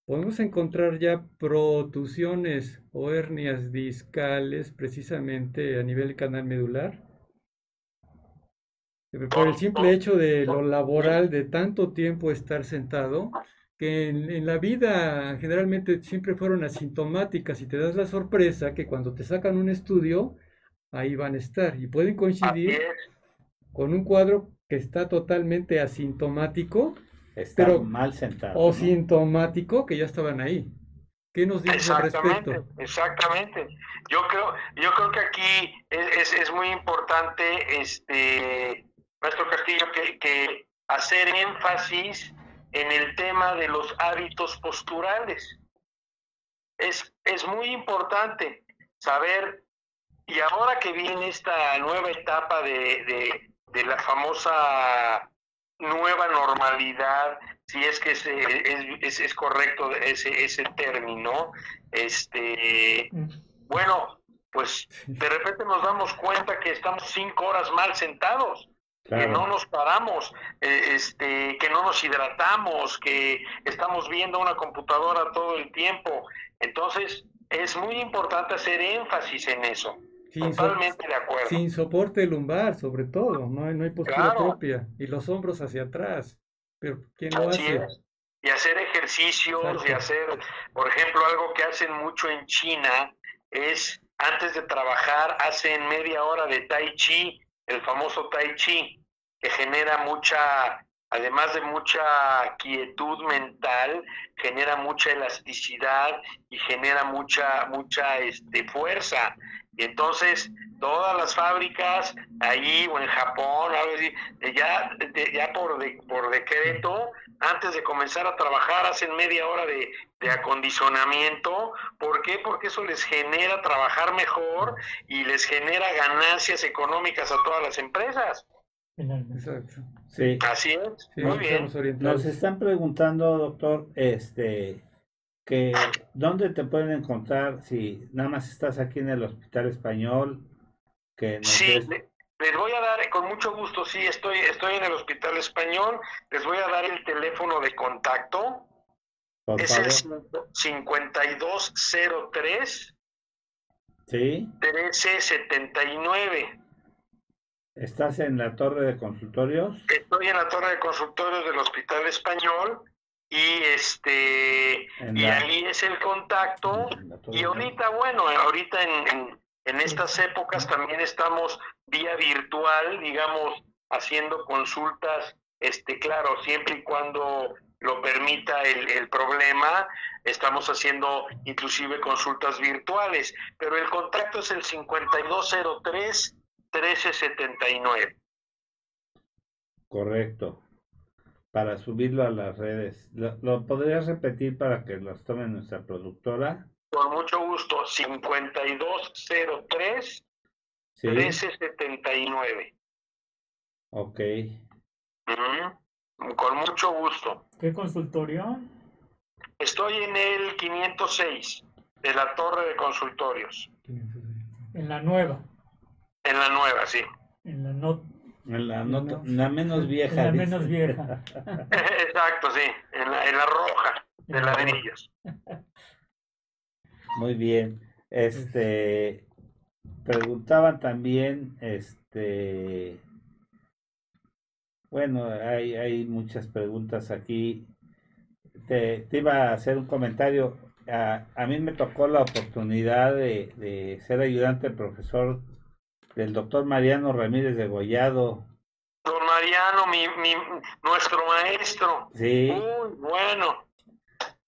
podemos encontrar ya protusiones o hernias discales precisamente a nivel canal medular. Por el simple hecho de lo laboral, de tanto tiempo estar sentado, que en, la vida generalmente siempre fueron asintomáticas y te das la sorpresa que cuando te sacan un estudio, ahí van a estar y pueden coincidir con un cuadro que está totalmente asintomático Está Pero- mal sentado. o ¿no? sintomático que ya estaban ahí. ¿Qué nos dices al Exactamente, respecto? exactamente. Yo creo, yo creo que aquí es, es, es muy importante, este, nuestro Castillo, que, que hacer énfasis en el tema de los hábitos posturales. Es, es muy importante saber, y ahora que viene esta nueva etapa de, de, de la famosa nueva normalidad, si es que es, es, es, correcto ese, ese término, este, bueno, pues de repente nos damos cuenta que estamos cinco horas mal sentados, que no nos paramos, eh, este, que no nos hidratamos, que estamos viendo una computadora todo el tiempo. Entonces, es muy importante hacer énfasis en eso. Sin, so- Totalmente de acuerdo. sin soporte lumbar, sobre todo, no hay, no hay postura Claro. propia. Y los hombros hacia atrás. Pero ¿quién lo Así hace? es. Y hacer ejercicios, y hacer, por ejemplo, algo que hacen mucho en China es antes de trabajar hacen media hora de tai chi, el famoso tai chi, que genera mucha, además de mucha quietud mental, genera mucha elasticidad y genera mucha, mucha este, fuerza. Y entonces todas las fábricas ahí o en Japón, algo así, ya, de- ya por, de- por decreto, antes de comenzar a trabajar hacen media hora de, de acondicionamiento. ¿Por qué? Porque eso les genera trabajar mejor y les genera ganancias económicas a todas las empresas. Finalmente. Exacto. Sí. Así es. Sí, Muy bien. Nos están preguntando, doctor, este, que dónde te pueden encontrar si nada más estás aquí en el Hospital Español, que nos Sí, des- le- les voy a dar, con mucho gusto, sí, estoy, estoy en el Hospital Español, les voy a dar el teléfono de contacto, por es el favor. cinco- 5203 Sí, 1379. estás en la torre de consultorios. Estoy en la torre de consultorios del Hospital Español y este En y la- ahí es el contacto. y ahorita bueno ahorita en, en, en estas épocas también estamos vía virtual digamos haciendo consultas este claro siempre y cuando lo permita el, el problema estamos haciendo inclusive consultas virtuales pero el contacto es el 5203 1379 Correcto. Para subirlo a las redes. ¿Lo, lo podrías repetir para que los tome nuestra productora? con mucho gusto 5203 Sí. 1379 Ok. Con mucho gusto. ¿Qué consultorio? Estoy en el 506 de la torre de consultorios, En la nueva. en la nueva, sí. En la no, la, la menos en vieja. la dice. menos vieja. Exacto, sí, en la, en la roja de ladrillos. Muy bien. Este preguntaban también, este bueno, hay, hay muchas preguntas aquí. Te, te iba a hacer un comentario. A, a mí me tocó la oportunidad de, de ser ayudante profesor del doctor Mariano Ramírez de Gollado. Don Mariano, mi, mi, nuestro maestro. Sí, Muy bueno.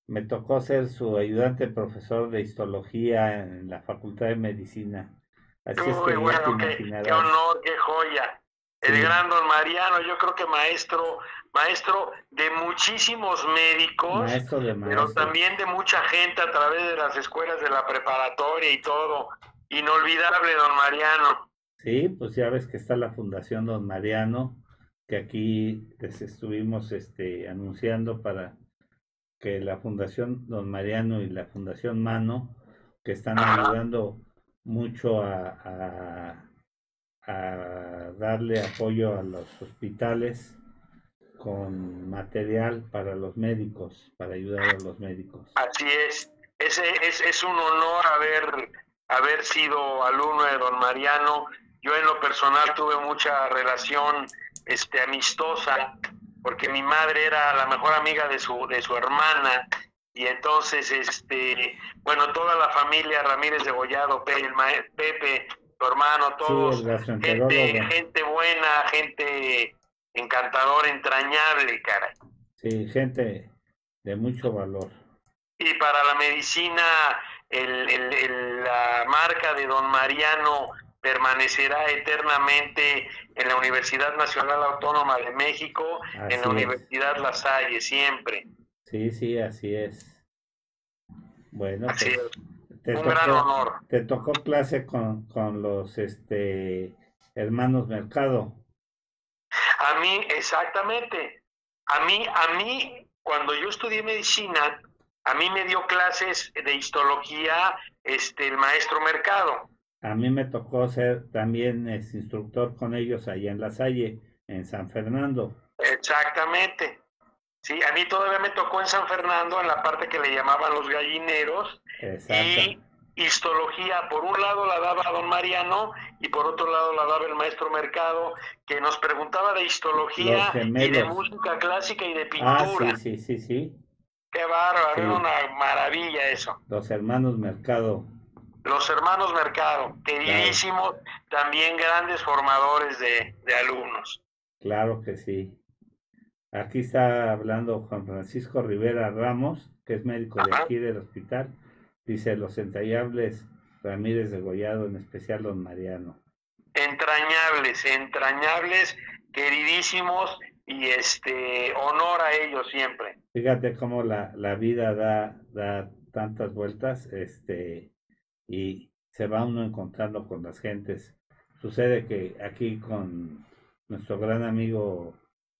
me tocó ser su ayudante profesor de histología en la Facultad de Medicina. Así es que Muy ya te bueno, qué, qué honor, qué joya. El gran don Mariano, yo creo que maestro, maestro de muchísimos médicos. Maestro de pero maestros. también de mucha gente a través de las escuelas de la preparatoria y todo. Inolvidable, don Mariano. Sí, pues ya ves que está la Fundación Don Mariano, que aquí les estuvimos este, anunciando para que la Fundación Don Mariano y la Fundación Mano, que están ayudando mucho a, a, a darle apoyo a los hospitales con material para los médicos, para ayudar a los médicos. Así es. Ese es, es un honor haber, haber sido alumno de don Mariano. Yo en lo personal tuve mucha relación este, amistosa, porque mi madre era la mejor amiga de su, de su hermana, y entonces, este, bueno, toda la familia Ramírez de Gollado, Pepe, su hermano, todos. gente, gente buena, gente encantadora, entrañable, caray. Sí, gente de mucho valor. Y para la medicina, el, el- el- la marca de don Mariano permanecerá eternamente en la Universidad Nacional Autónoma de México, en la es. Universidad La Salle, siempre. Sí, sí, así es. Bueno, Así pues, es. te Un gran tocó, honor. te tocó clase con, con los este hermanos Mercado. A mí, exactamente. A mí, a mí, cuando yo estudié medicina, a mí me dio clases de histología este, el maestro Mercado. A mí me tocó ser también instructor con ellos allá en La Salle, en San Fernando. Exactamente. Sí, a mí todavía me tocó en San Fernando, en la parte que le llamaban los gallineros, Exacto. y histología, por un lado la daba don Mariano y por otro lado la daba el maestro Mercado, que nos preguntaba de histología y de música clásica y de Ah, pintura. sí, sí, sí, sí. Qué bárbaro, Sí. era una maravilla eso. Los hermanos Mercado. Los hermanos Mercado, queridísimos, también grandes formadores de, de alumnos. Claro que sí. Aquí está hablando Juan Francisco Rivera Ramos, que es médico de Ajá. aquí del hospital. Dice los entallables Ramírez de Gollado, en especial don Mariano. Entrañables, entrañables, queridísimos y este honor a ellos siempre. Fíjate cómo la, la vida da, da tantas vueltas, este, y se va uno encontrando con las gentes. Sucede que aquí con nuestro gran amigo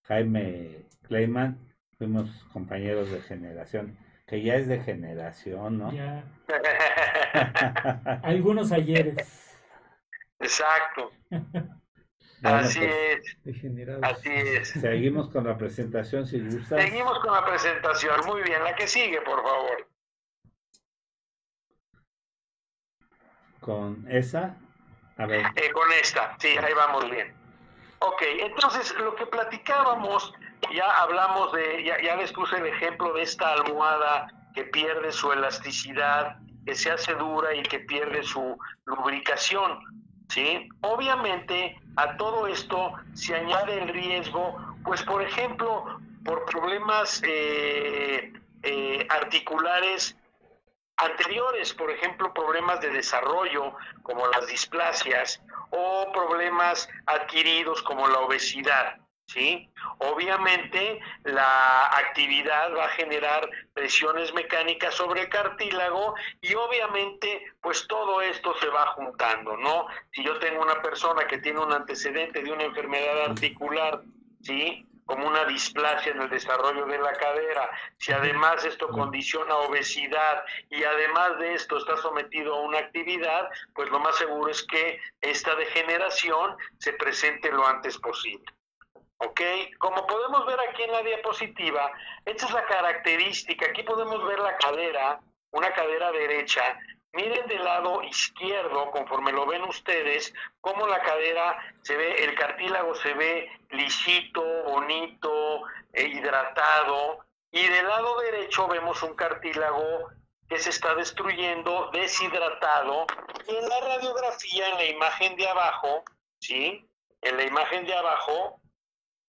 Jaime Kleiman fuimos compañeros de generación, que ya es de generación, ¿no? Ya, algunos ayeres. Exacto, Bueno, así pues, es, así es. seguimos con la presentación si gustas. Seguimos con la presentación. Muy bien, la que sigue, por favor. Con esa, a ver, Eh, con esta, sí, ahí vamos bien. Ok, entonces lo que platicábamos, ya hablamos de, ya, ya les puse el ejemplo de esta almohada que pierde su elasticidad, que se hace dura y que pierde su lubricación, ¿sí? Obviamente a todo esto se añade el riesgo, pues por ejemplo, por problemas eh, eh, articulares anteriores, por ejemplo, problemas de desarrollo como las displasias o problemas adquiridos como la obesidad, ¿sí? Obviamente la actividad va a generar presiones mecánicas sobre el cartílago y obviamente pues todo esto se va juntando, ¿no? Si yo tengo una persona que tiene un antecedente de una enfermedad articular, ¿sí? Como una displasia en el desarrollo de la cadera, si además esto condiciona obesidad y además de esto está sometido a una actividad, pues lo más seguro es que esta degeneración se presente lo antes posible. ¿Ok? Como podemos ver aquí en la diapositiva, esta es la característica. Aquí podemos ver la cadera, una cadera derecha. Miren del lado izquierdo, conforme lo ven ustedes, cómo la cadera se ve, el cartílago se ve lisito, bonito, eh, hidratado. Y del lado derecho vemos un cartílago que se está destruyendo, deshidratado. Y en la radiografía, en la imagen de abajo, ¿sí? En la imagen de abajo,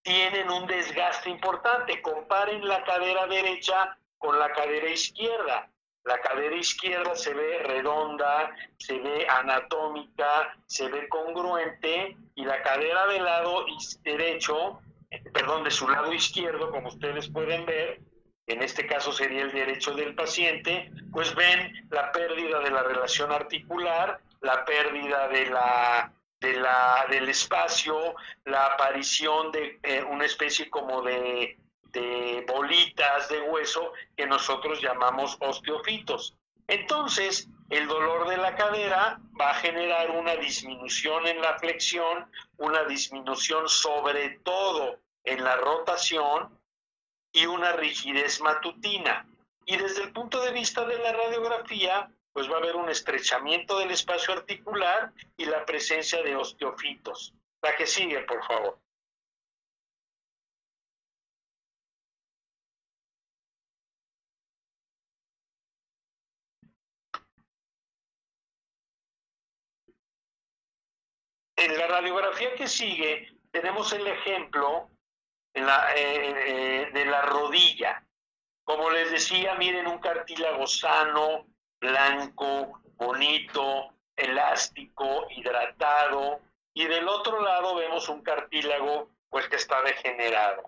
tienen un desgaste importante. Comparen la cadera derecha con la cadera izquierda. La cadera izquierda se ve redonda, se ve anatómica, se ve congruente y la cadera del lado derecho, perdón, de su lado izquierdo, como ustedes pueden ver, en este caso sería el derecho del paciente, pues ven la pérdida de la relación articular, la pérdida de la, de la, del espacio, la aparición de eh, una especie como de, de bolitas de hueso que nosotros llamamos osteofitos. Entonces, el dolor de la cadera va a generar una disminución en la flexión, una disminución sobre todo en la rotación y una rigidez matutina. Y desde el punto de vista de la radiografía, pues va a haber un estrechamiento del espacio articular y la presencia de osteofitos. La que sigue, por favor. En la radiografía que sigue tenemos el ejemplo eh, eh, de la rodilla. Como les decía, miren un cartílago sano, blanco, bonito, elástico, hidratado, y del otro lado vemos un cartílago pues que está degenerado.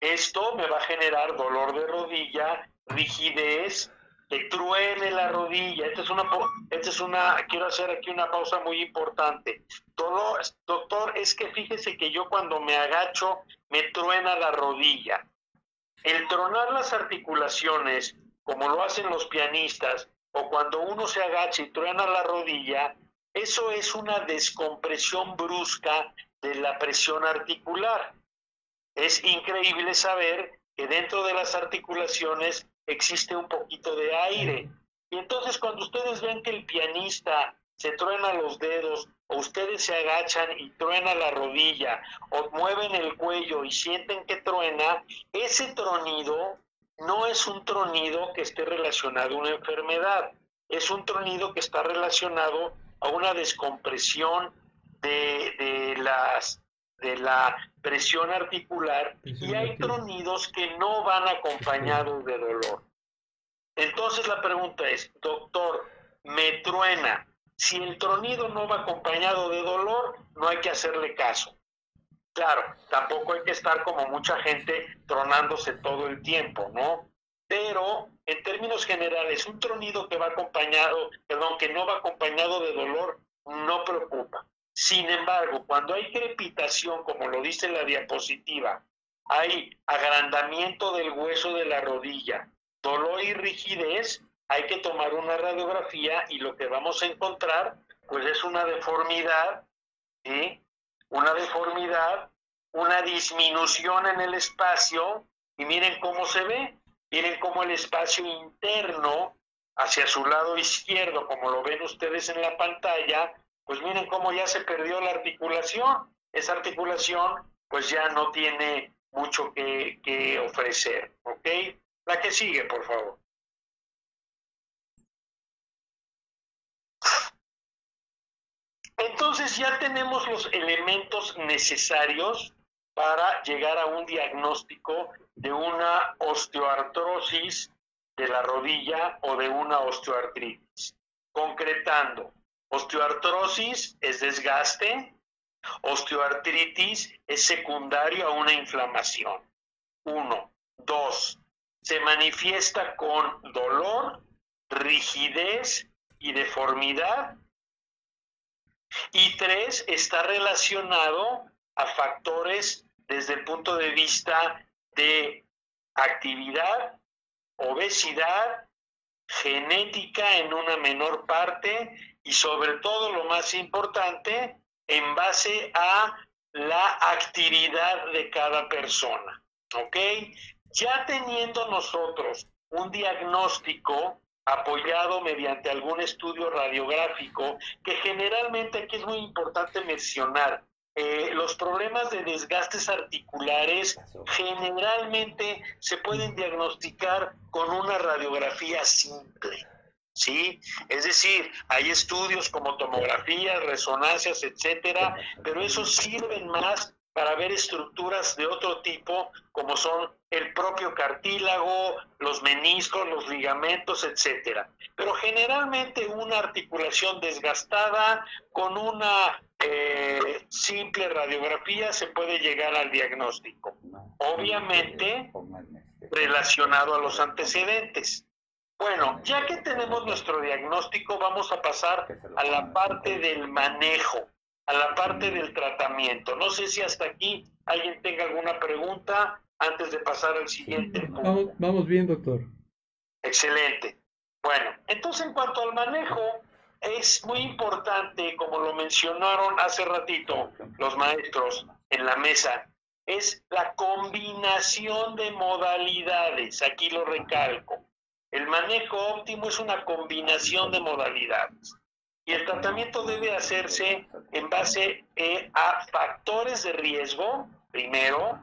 Esto me va a generar dolor de rodilla, rigidez, que truene la rodilla. Esta es una, esta es una, quiero hacer aquí una pausa muy importante. Todo, doctor, es que fíjese que yo cuando me agacho me truena la rodilla. El tronar las articulaciones, como lo hacen los pianistas, o cuando uno se agacha y truena la rodilla, eso es una descompresión brusca de la presión articular. Es increíble saber que dentro de las articulaciones existe un poquito de aire. Y entonces cuando ustedes ven que el pianista se truena los dedos o ustedes se agachan y truena la rodilla o mueven el cuello y sienten que truena, ese tronido no es un tronido que esté relacionado a una enfermedad, es un tronido que está relacionado a una descompresión de, las, de la presión articular y hay tronidos que no van acompañados de dolor. Entonces la pregunta es, doctor, me truena. Si el tronido no va acompañado de dolor, no hay que hacerle caso. Claro, tampoco hay que estar como mucha gente tronándose todo el tiempo, ¿no? pero en términos generales, un tronido que va acompañado, perdón, que no va acompañado de dolor, no preocupa. Sin embargo, cuando hay crepitación, como lo dice la diapositiva, hay agrandamiento del hueso de la rodilla, dolor y rigidez, hay que tomar una radiografía y lo que vamos a encontrar, pues es una deformidad, ¿sí? Una deformidad, una disminución en el espacio, y miren cómo se ve, Miren cómo el espacio interno hacia su lado izquierdo, como lo ven ustedes en la pantalla, pues miren cómo ya se perdió la articulación. Esa articulación pues ya no tiene mucho que, ofrecer, ¿ok? La que sigue, por favor. Entonces ya tenemos los elementos necesarios para llegar a un diagnóstico de una osteoartrosis de la rodilla o de una osteoartritis. Concretando, osteoartrosis es desgaste, osteoartritis es secundario a una inflamación. Uno. Dos, se manifiesta con dolor, rigidez y deformidad. Y tres, está relacionado a factores desde el punto de vista de actividad, obesidad, genética en una menor parte y sobre todo lo más importante, en base a la actividad de cada persona. ¿Ok? Ya teniendo nosotros un diagnóstico apoyado mediante algún estudio radiográfico, que generalmente aquí es muy importante mencionar, eh, los problemas de desgastes articulares generalmente se pueden diagnosticar con una radiografía simple. ¿Sí? Es decir, hay estudios como tomografías, resonancias, etcétera, pero esos sirven más para ver estructuras de otro tipo, como son el propio cartílago, los meniscos, los ligamentos, etcétera. Pero generalmente una articulación desgastada con una eh, simple radiografía se puede llegar al diagnóstico. Obviamente relacionado a los antecedentes. Bueno, ya que tenemos nuestro diagnóstico, vamos a pasar a la parte del manejo, a la parte del tratamiento. No sé si hasta aquí alguien tenga alguna pregunta antes de pasar al siguiente punto. Vamos, vamos bien, doctor. Excelente. Bueno, entonces en cuanto al manejo, es muy importante, como lo mencionaron hace ratito los maestros en la mesa, es la combinación de modalidades. Aquí lo recalco. El manejo óptimo es una combinación de modalidades. Y el tratamiento debe hacerse en base eh, a factores de riesgo, primero,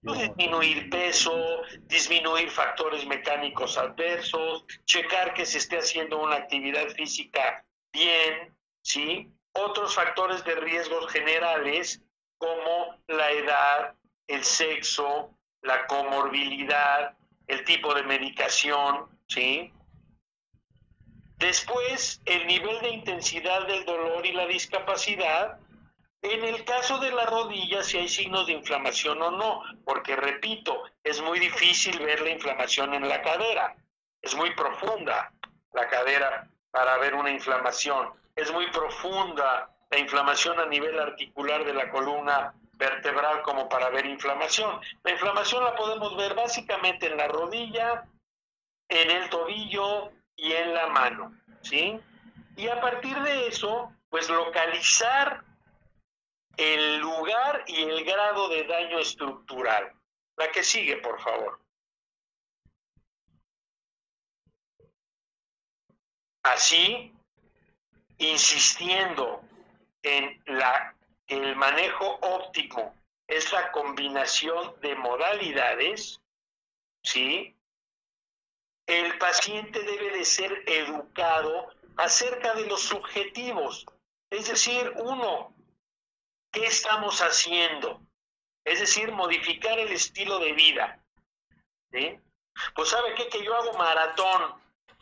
disminuir peso, disminuir factores mecánicos adversos, checar que se esté haciendo una actividad física bien, ¿sí? otros factores de riesgos generales como la edad, el sexo, la comorbilidad, el tipo de medicación, ¿sí? Después, el nivel de intensidad del dolor y la discapacidad. En el caso de la rodilla, si hay signos de inflamación o no, porque repito, es muy difícil ver la inflamación en la cadera. Es muy profunda la cadera para ver una inflamación. Es muy profunda la inflamación a nivel articular de la columna vertebral como para ver inflamación. La inflamación la podemos ver básicamente en la rodilla, en el tobillo y en la mano, ¿sí? Y a partir de eso, pues localizar el lugar y el grado de daño estructural. La que sigue, por favor. Así, insistiendo en la, el manejo óptimo, es la combinación de modalidades, ¿sí? El paciente debe de ser educado acerca de los subjetivos, es decir, uno, ¿qué estamos haciendo? Es decir, modificar el estilo de vida. ¿sí? Pues sabe qué, que yo hago maratón.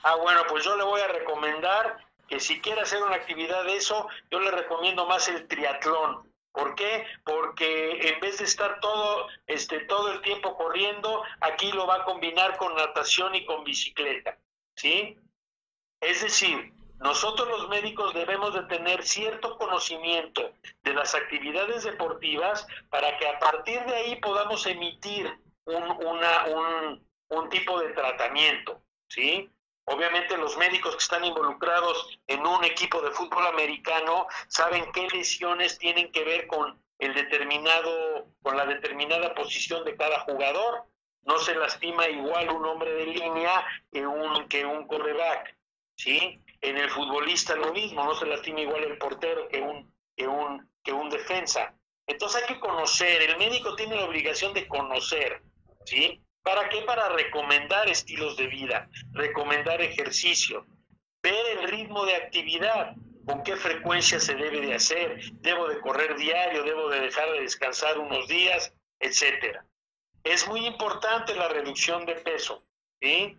Ah, bueno, pues yo le voy a recomendar que si quiere hacer una actividad de eso, yo le recomiendo más el triatlón. ¿Por qué? Porque en vez de estar todo, este, todo el tiempo corriendo, aquí lo va a combinar con natación y con bicicleta. ¿Sí? Es decir, nosotros los médicos debemos de tener cierto conocimiento de las actividades deportivas para que a partir de ahí podamos emitir un, una, un, un tipo de tratamiento. ¿Sí? Obviamente los médicos que están involucrados en un equipo de fútbol americano saben qué lesiones tienen que ver con el determinado, con la determinada posición de cada jugador. No se lastima igual un hombre de línea que un, que un ¿sí? En el futbolista lo mismo, no se lastima igual el portero que un, que un, que un defensa. Entonces hay que conocer, el médico tiene la obligación de conocer, ¿sí? ¿Para qué? Para recomendar estilos de vida, recomendar ejercicio, ver el ritmo de actividad, con qué frecuencia se debe de hacer, debo de correr diario, debo de dejar de descansar unos días, etcétera. Es muy importante la reducción de peso, ¿sí?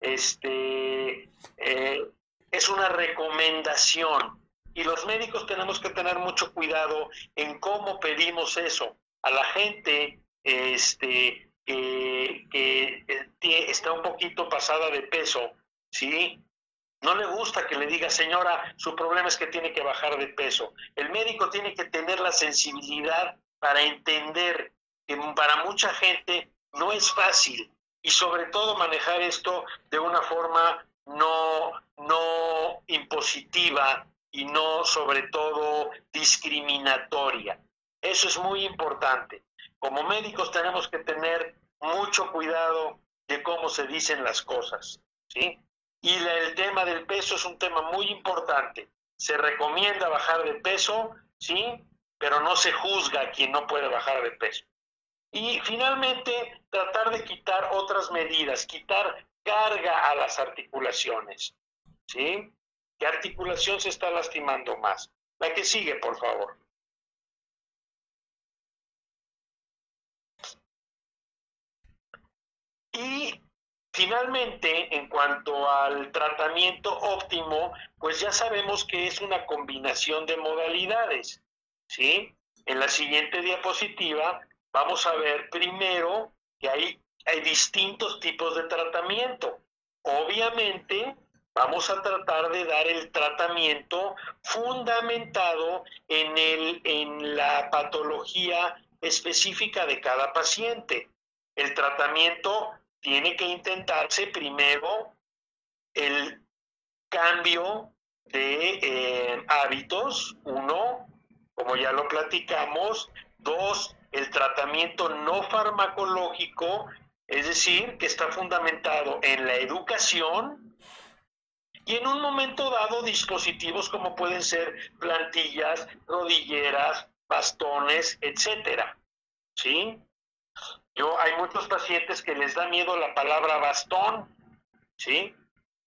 Este, eh, es una recomendación y los médicos tenemos que tener mucho cuidado en cómo pedimos eso a la gente, este, que, está un poquito pasada de peso, ¿sí? No le gusta que le diga, señora, su problema es que tiene que bajar de peso. El médico tiene que tener la sensibilidad para entender que para mucha gente no es fácil y sobre todo manejar esto de una forma no, no impositiva y no sobre todo discriminatoria. Eso es muy importante. Como médicos tenemos que tener mucho cuidado de cómo se dicen las cosas, ¿sí? Y el tema del peso es un tema muy importante. Se recomienda bajar de peso, ¿sí? Pero no se juzga a quien no puede bajar de peso. Y finalmente, tratar de quitar otras medidas, quitar carga a las articulaciones, ¿sí? ¿Qué articulación se está lastimando más? La que sigue, por favor. Y finalmente, en cuanto al tratamiento óptimo, pues ya sabemos que es una combinación de modalidades, ¿sí? En la siguiente diapositiva vamos a ver primero que hay, hay distintos tipos de tratamiento. Obviamente, vamos a tratar de dar el tratamiento fundamentado en, el, en la patología específica de cada paciente. El tratamiento tiene que intentarse primero el cambio de eh, hábitos, uno, como ya lo platicamos, dos, el tratamiento no farmacológico, es decir, que está fundamentado en la educación y en un momento dado dispositivos como pueden ser plantillas, rodilleras, bastones, etcétera. ¿Sí? Yo, hay muchos pacientes que les da miedo la palabra bastón, ¿sí?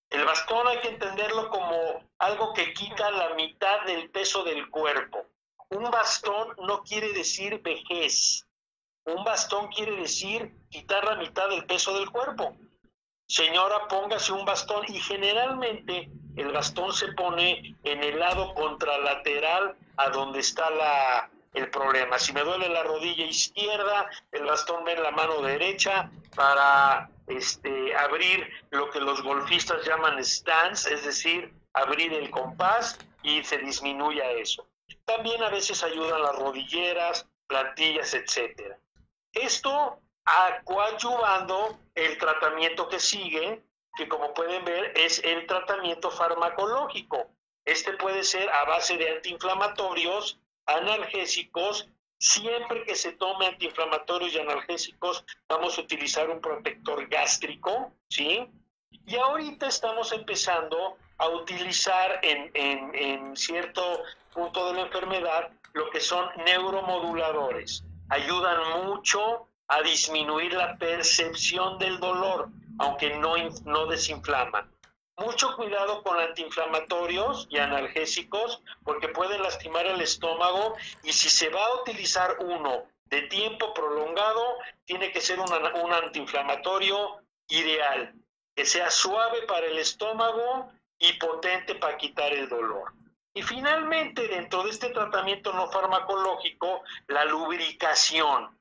El bastón hay que entenderlo como algo que quita la mitad del peso del cuerpo. Un bastón no quiere decir vejez. Un bastón quiere decir quitar la mitad del peso del cuerpo. Señora, póngase un bastón y generalmente el bastón se pone en el lado contralateral a donde está la, el problema. Si me duele la rodilla izquierda, el bastón va en la mano derecha para este, abrir lo que los golfistas llaman stance, es decir, abrir el compás y se disminuya eso. También a veces ayudan las rodilleras, plantillas, etcétera. Esto coadyuvando el tratamiento que sigue, que como pueden ver es el tratamiento farmacológico. Este puede ser a base de antiinflamatorios, analgésicos. Siempre que se tome antiinflamatorios y analgésicos, vamos a utilizar un protector gástrico, ¿sí? Y ahorita estamos empezando a utilizar en, en, en cierto punto de la enfermedad lo que son neuromoduladores. Ayudan mucho a disminuir la percepción del dolor, aunque no, no desinflaman. Mucho cuidado con antiinflamatorios y analgésicos porque pueden lastimar el estómago y si se va a utilizar uno de tiempo prolongado, tiene que ser un antiinflamatorio ideal, que sea suave para el estómago y potente para quitar el dolor. Y finalmente, dentro de este tratamiento no farmacológico, la lubricación.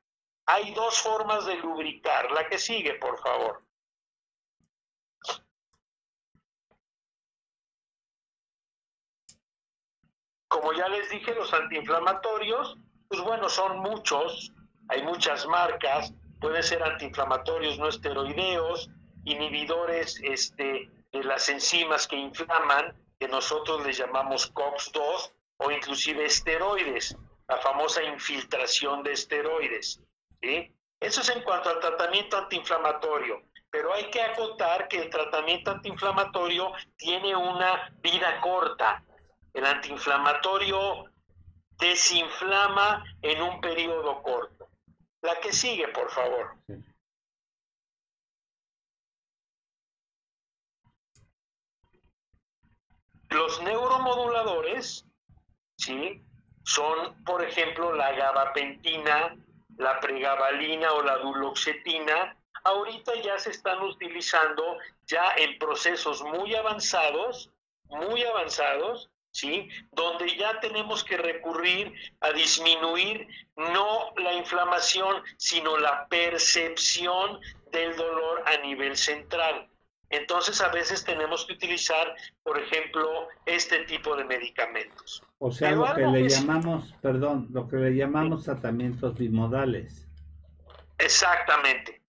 Hay dos formas de lubricar. La que sigue, por favor. Como ya les dije, los antiinflamatorios, pues bueno, son muchos, hay muchas marcas, pueden ser antiinflamatorios no esteroideos, inhibidores este, de las enzimas que inflaman, que nosotros les llamamos COX-2, o inclusive esteroides, la famosa infiltración de esteroides. Eso es en cuanto al tratamiento antiinflamatorio, pero hay que acotar que el tratamiento antiinflamatorio tiene una vida corta. El antiinflamatorio desinflama en un periodo corto. La que sigue, por favor. Los neuromoduladores, ¿sí? Son, por ejemplo, la gabapentina, la pregabalina o la duloxetina, ahorita ya se están utilizando ya en procesos muy avanzados, muy avanzados, ¿sí? Donde ya tenemos que recurrir a disminuir no la inflamación, sino la percepción del dolor a nivel central. Entonces a veces tenemos que utilizar, por ejemplo, este tipo de medicamentos. O sea, lo que le llamamos, perdón, lo que le llamamos tratamientos bimodales. Exactamente,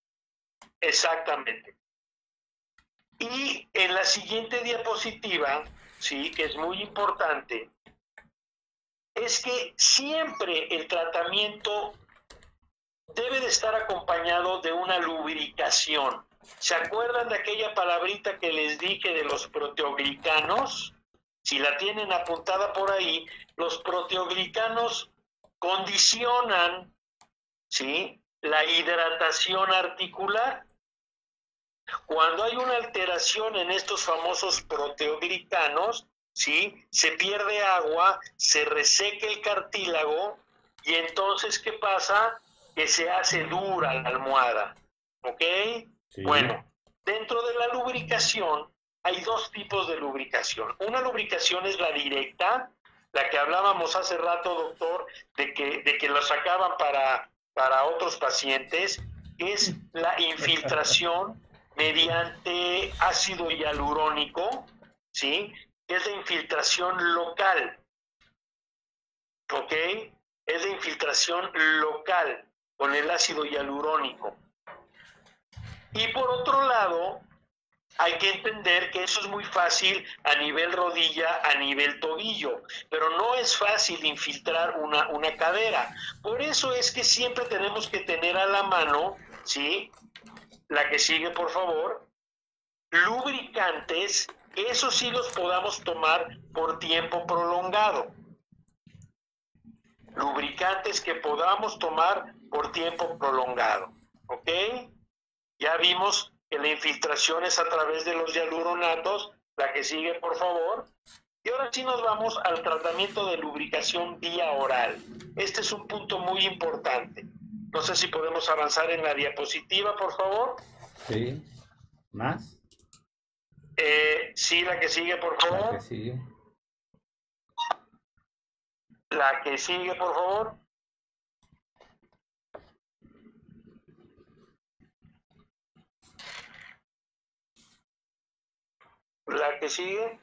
exactamente. Y en la siguiente diapositiva, sí, que es muy importante, es que siempre el tratamiento debe de estar acompañado de una lubricación. ¿Se acuerdan de aquella palabrita que les dije de los proteoglicanos? Si la tienen apuntada por ahí, los proteoglicanos condicionan ¿sí? la hidratación articular. Cuando hay una alteración en estos famosos proteoglicanos, ¿sí? se pierde agua, se reseca el cartílago y entonces, ¿qué pasa? Que se hace dura la almohada. ¿Ok? Bueno, dentro de la lubricación hay dos tipos de lubricación. Una lubricación es la directa, la que hablábamos hace rato, doctor, de que, de que lo sacaban para, para otros pacientes, es la infiltración mediante ácido hialurónico, ¿sí? Es de infiltración local, ¿ok? Es de infiltración local con el ácido hialurónico. Y por otro lado, hay que entender que eso es muy fácil a nivel rodilla, a nivel tobillo, pero no es fácil infiltrar una, una cadera. Por eso es que siempre tenemos que tener a la mano, ¿sí? La que sigue, por favor, lubricantes, esos sí los podamos tomar por tiempo prolongado. Lubricantes que podamos tomar por tiempo prolongado, ¿ok? Ya vimos que la infiltración es a través de los hialuronatos. La que sigue, por favor. Y ahora sí nos vamos al tratamiento de lubricación vía oral. Este es un punto muy importante. No sé si podemos avanzar en la diapositiva, por favor. Sí. ¿Más? Eh, sí, la que sigue, por La favor. que sigue. La que sigue, por favor. La que sigue.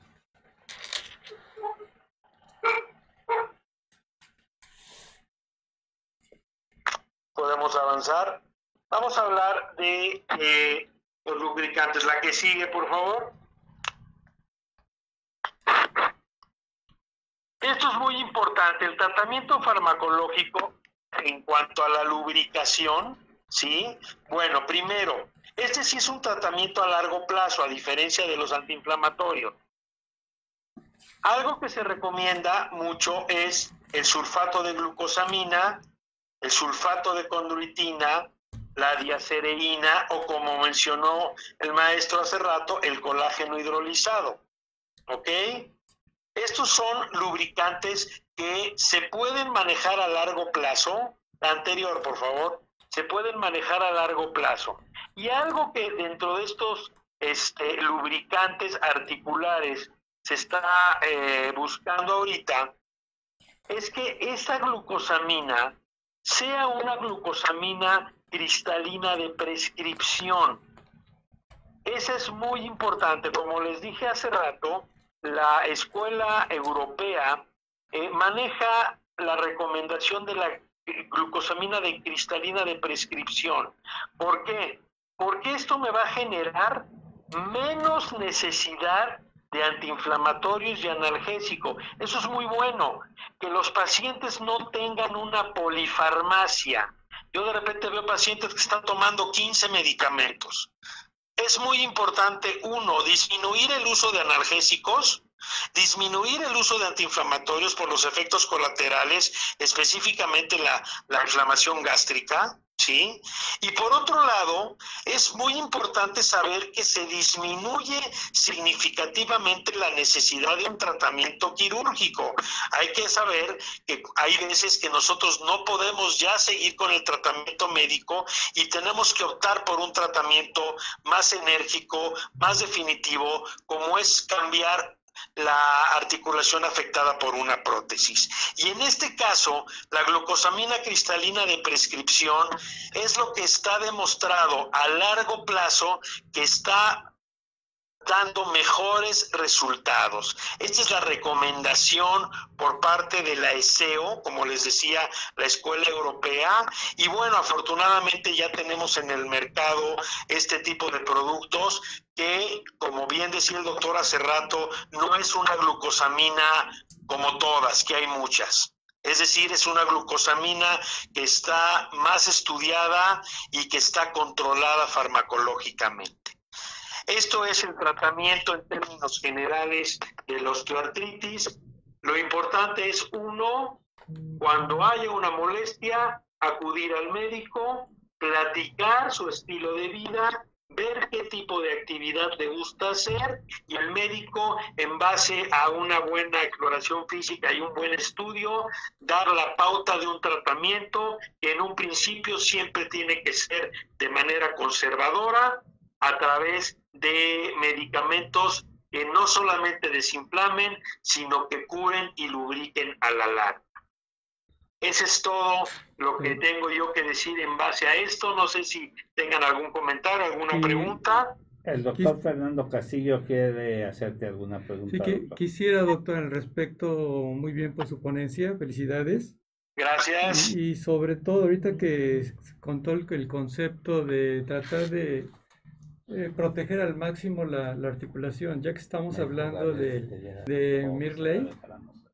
Podemos avanzar. Vamos a hablar de eh, los lubricantes. La que sigue, por favor. Esto es muy importante. El tratamiento farmacológico en cuanto a la lubricación, ¿sí? Bueno, primero, este sí es un tratamiento a largo plazo, a diferencia de los antiinflamatorios. Algo que se recomienda mucho es el sulfato de glucosamina, el sulfato de condroitina, la diacereína o como mencionó el maestro hace rato, el colágeno hidrolizado. ¿Ok? Estos son lubricantes que se pueden manejar a largo plazo. La anterior, por favor. Se pueden manejar a largo plazo. Y algo que dentro de estos este, lubricantes articulares se está eh, buscando ahorita es que esa glucosamina sea una glucosamina cristalina de prescripción. Eso es muy importante. Como les dije hace rato, la escuela europea eh, maneja la recomendación de la glucosamina de cristalina de prescripción. ¿Por qué? Porque esto me va a generar menos necesidad de antiinflamatorios y analgésico. Eso es muy bueno, que los pacientes no tengan una polifarmacia. Yo de repente veo pacientes que están tomando 15 medicamentos. Es muy importante, uno, disminuir el uso de analgésicos, disminuir el uso de antiinflamatorios por los efectos colaterales, específicamente la, la inflamación gástrica, ¿sí? Y por otro lado, es muy importante saber que se disminuye significativamente la necesidad de un tratamiento quirúrgico. Hay que saber que hay veces que nosotros no podemos ya seguir con el tratamiento médico y tenemos que optar por un tratamiento más enérgico, más definitivo, como es cambiar la articulación afectada por una prótesis. Y en este caso, la glucosamina cristalina de prescripción es lo que está demostrado a largo plazo que está dando mejores resultados. Esta es la recomendación por parte de la ESEO, como les decía, la Escuela Europea. Y bueno, afortunadamente ya tenemos en el mercado este tipo de productos que, como bien decía el doctor hace rato, no es una glucosamina como todas, que hay muchas. Es decir, es una glucosamina que está más estudiada y que está controlada farmacológicamente. Esto es el tratamiento en términos generales de la osteoartritis. Lo importante es, uno, cuando haya una molestia, acudir al médico, platicar su estilo de vida, ver qué tipo de actividad le gusta hacer y el médico, en base a una buena exploración física y un buen estudio, dar la pauta de un tratamiento que en un principio siempre tiene que ser de manera conservadora a través de medicamentos que no solamente desinflamen, sino que curen y lubriquen a la larga. Ese es todo lo que tengo yo que decir en base a esto. No sé si tengan algún comentario, alguna Sí. pregunta. El doctor Fernando Castillo quiere hacerte alguna pregunta. Sí, que, doctor. quisiera, doctor, al respecto, muy bien por su ponencia, felicidades. Gracias. Y, y sobre todo, ahorita que contó el, el concepto de tratar de eh, proteger al máximo la, la articulación, ya que estamos hablando de, de Mirley.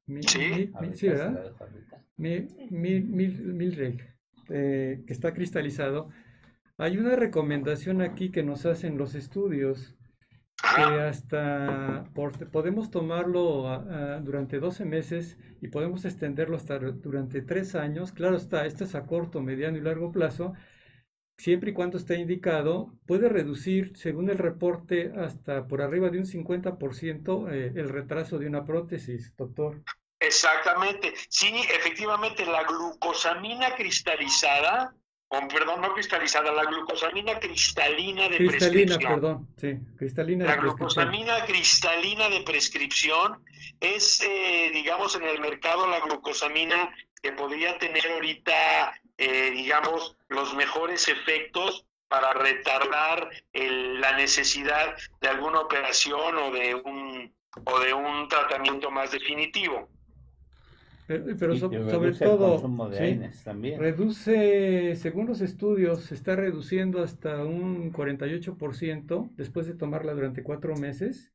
Mi- Sí. mi- mi- sí, ¿verdad? Mi- mi- mil- Milrey, eh, que está cristalizado. Hay una recomendación aquí que nos hacen los estudios, que hasta por- podemos tomarlo durante 12 meses y podemos extenderlo hasta durante 3 años. Claro está, esto es a corto, mediano y largo plazo. Siempre y cuando esté indicado, puede reducir, según el reporte, hasta por arriba de un 50% eh, el retraso de una prótesis, doctor. Exactamente. Sí, efectivamente, la glucosamina cristalizada, con perdón, no cristalizada, la glucosamina cristalina de cristalina, perdón, sí, cristalina la glucosamina cristalina de prescripción es, eh, digamos, en el mercado la glucosamina que podría tener ahorita, eh, digamos, los mejores efectos para retardar la necesidad de alguna operación o de un o de un tratamiento más definitivo. Pero, sobre todo, reduce, según los estudios, se está reduciendo hasta un 48% después de tomarla durante cuatro meses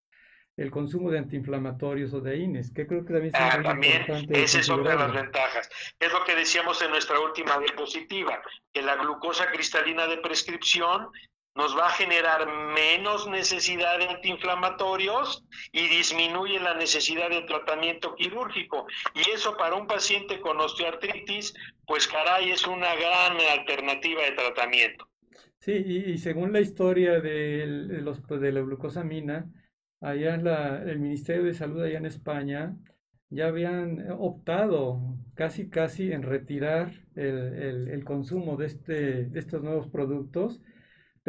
el consumo de antiinflamatorios o de AINES, que creo que también es ah, también, esa es otra de las ventajas. Es lo que decíamos en nuestra última diapositiva, que la glucosa cristalina de prescripción nos va a generar menos necesidad de antiinflamatorios y disminuye la necesidad de tratamiento quirúrgico. Y eso para un paciente con osteoartritis, pues caray, es una gran alternativa de tratamiento. Sí, y, según la historia de, los, de la glucosamina, allá la, el Ministerio de Salud allá en España ya habían optado casi casi en retirar el, el consumo de, este, de estos nuevos productos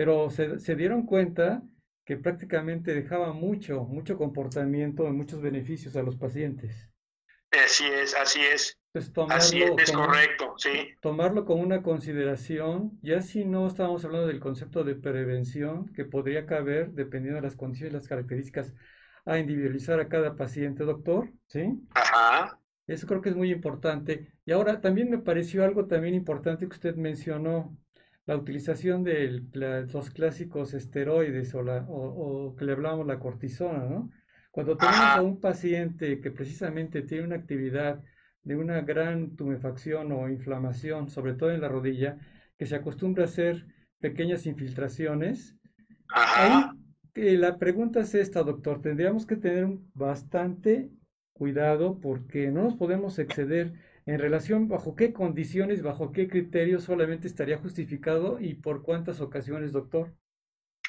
pero se, dieron cuenta que prácticamente dejaba mucho, mucho comportamiento y muchos beneficios a los pacientes. Así es, así es. Así es, correcto, sí. Tomarlo como una consideración, ya si no estábamos hablando del concepto de prevención, que podría caber, dependiendo de las condiciones y las características, a individualizar a cada paciente, doctor, ¿sí? Ajá. Eso creo que es muy importante. Y ahora también me pareció algo también importante que usted mencionó, la utilización de los clásicos esteroides o, la, o, que le hablamos la cortisona, ¿no? Cuando tenemos a un paciente que precisamente tiene una actividad de una gran tumefacción o inflamación, sobre todo en la rodilla, que se acostumbra a hacer pequeñas infiltraciones, ahí eh, la pregunta es esta, doctor, tendríamos que tener bastante cuidado porque no nos podemos exceder en relación bajo qué condiciones, bajo qué criterios solamente estaría justificado y por cuántas ocasiones, doctor.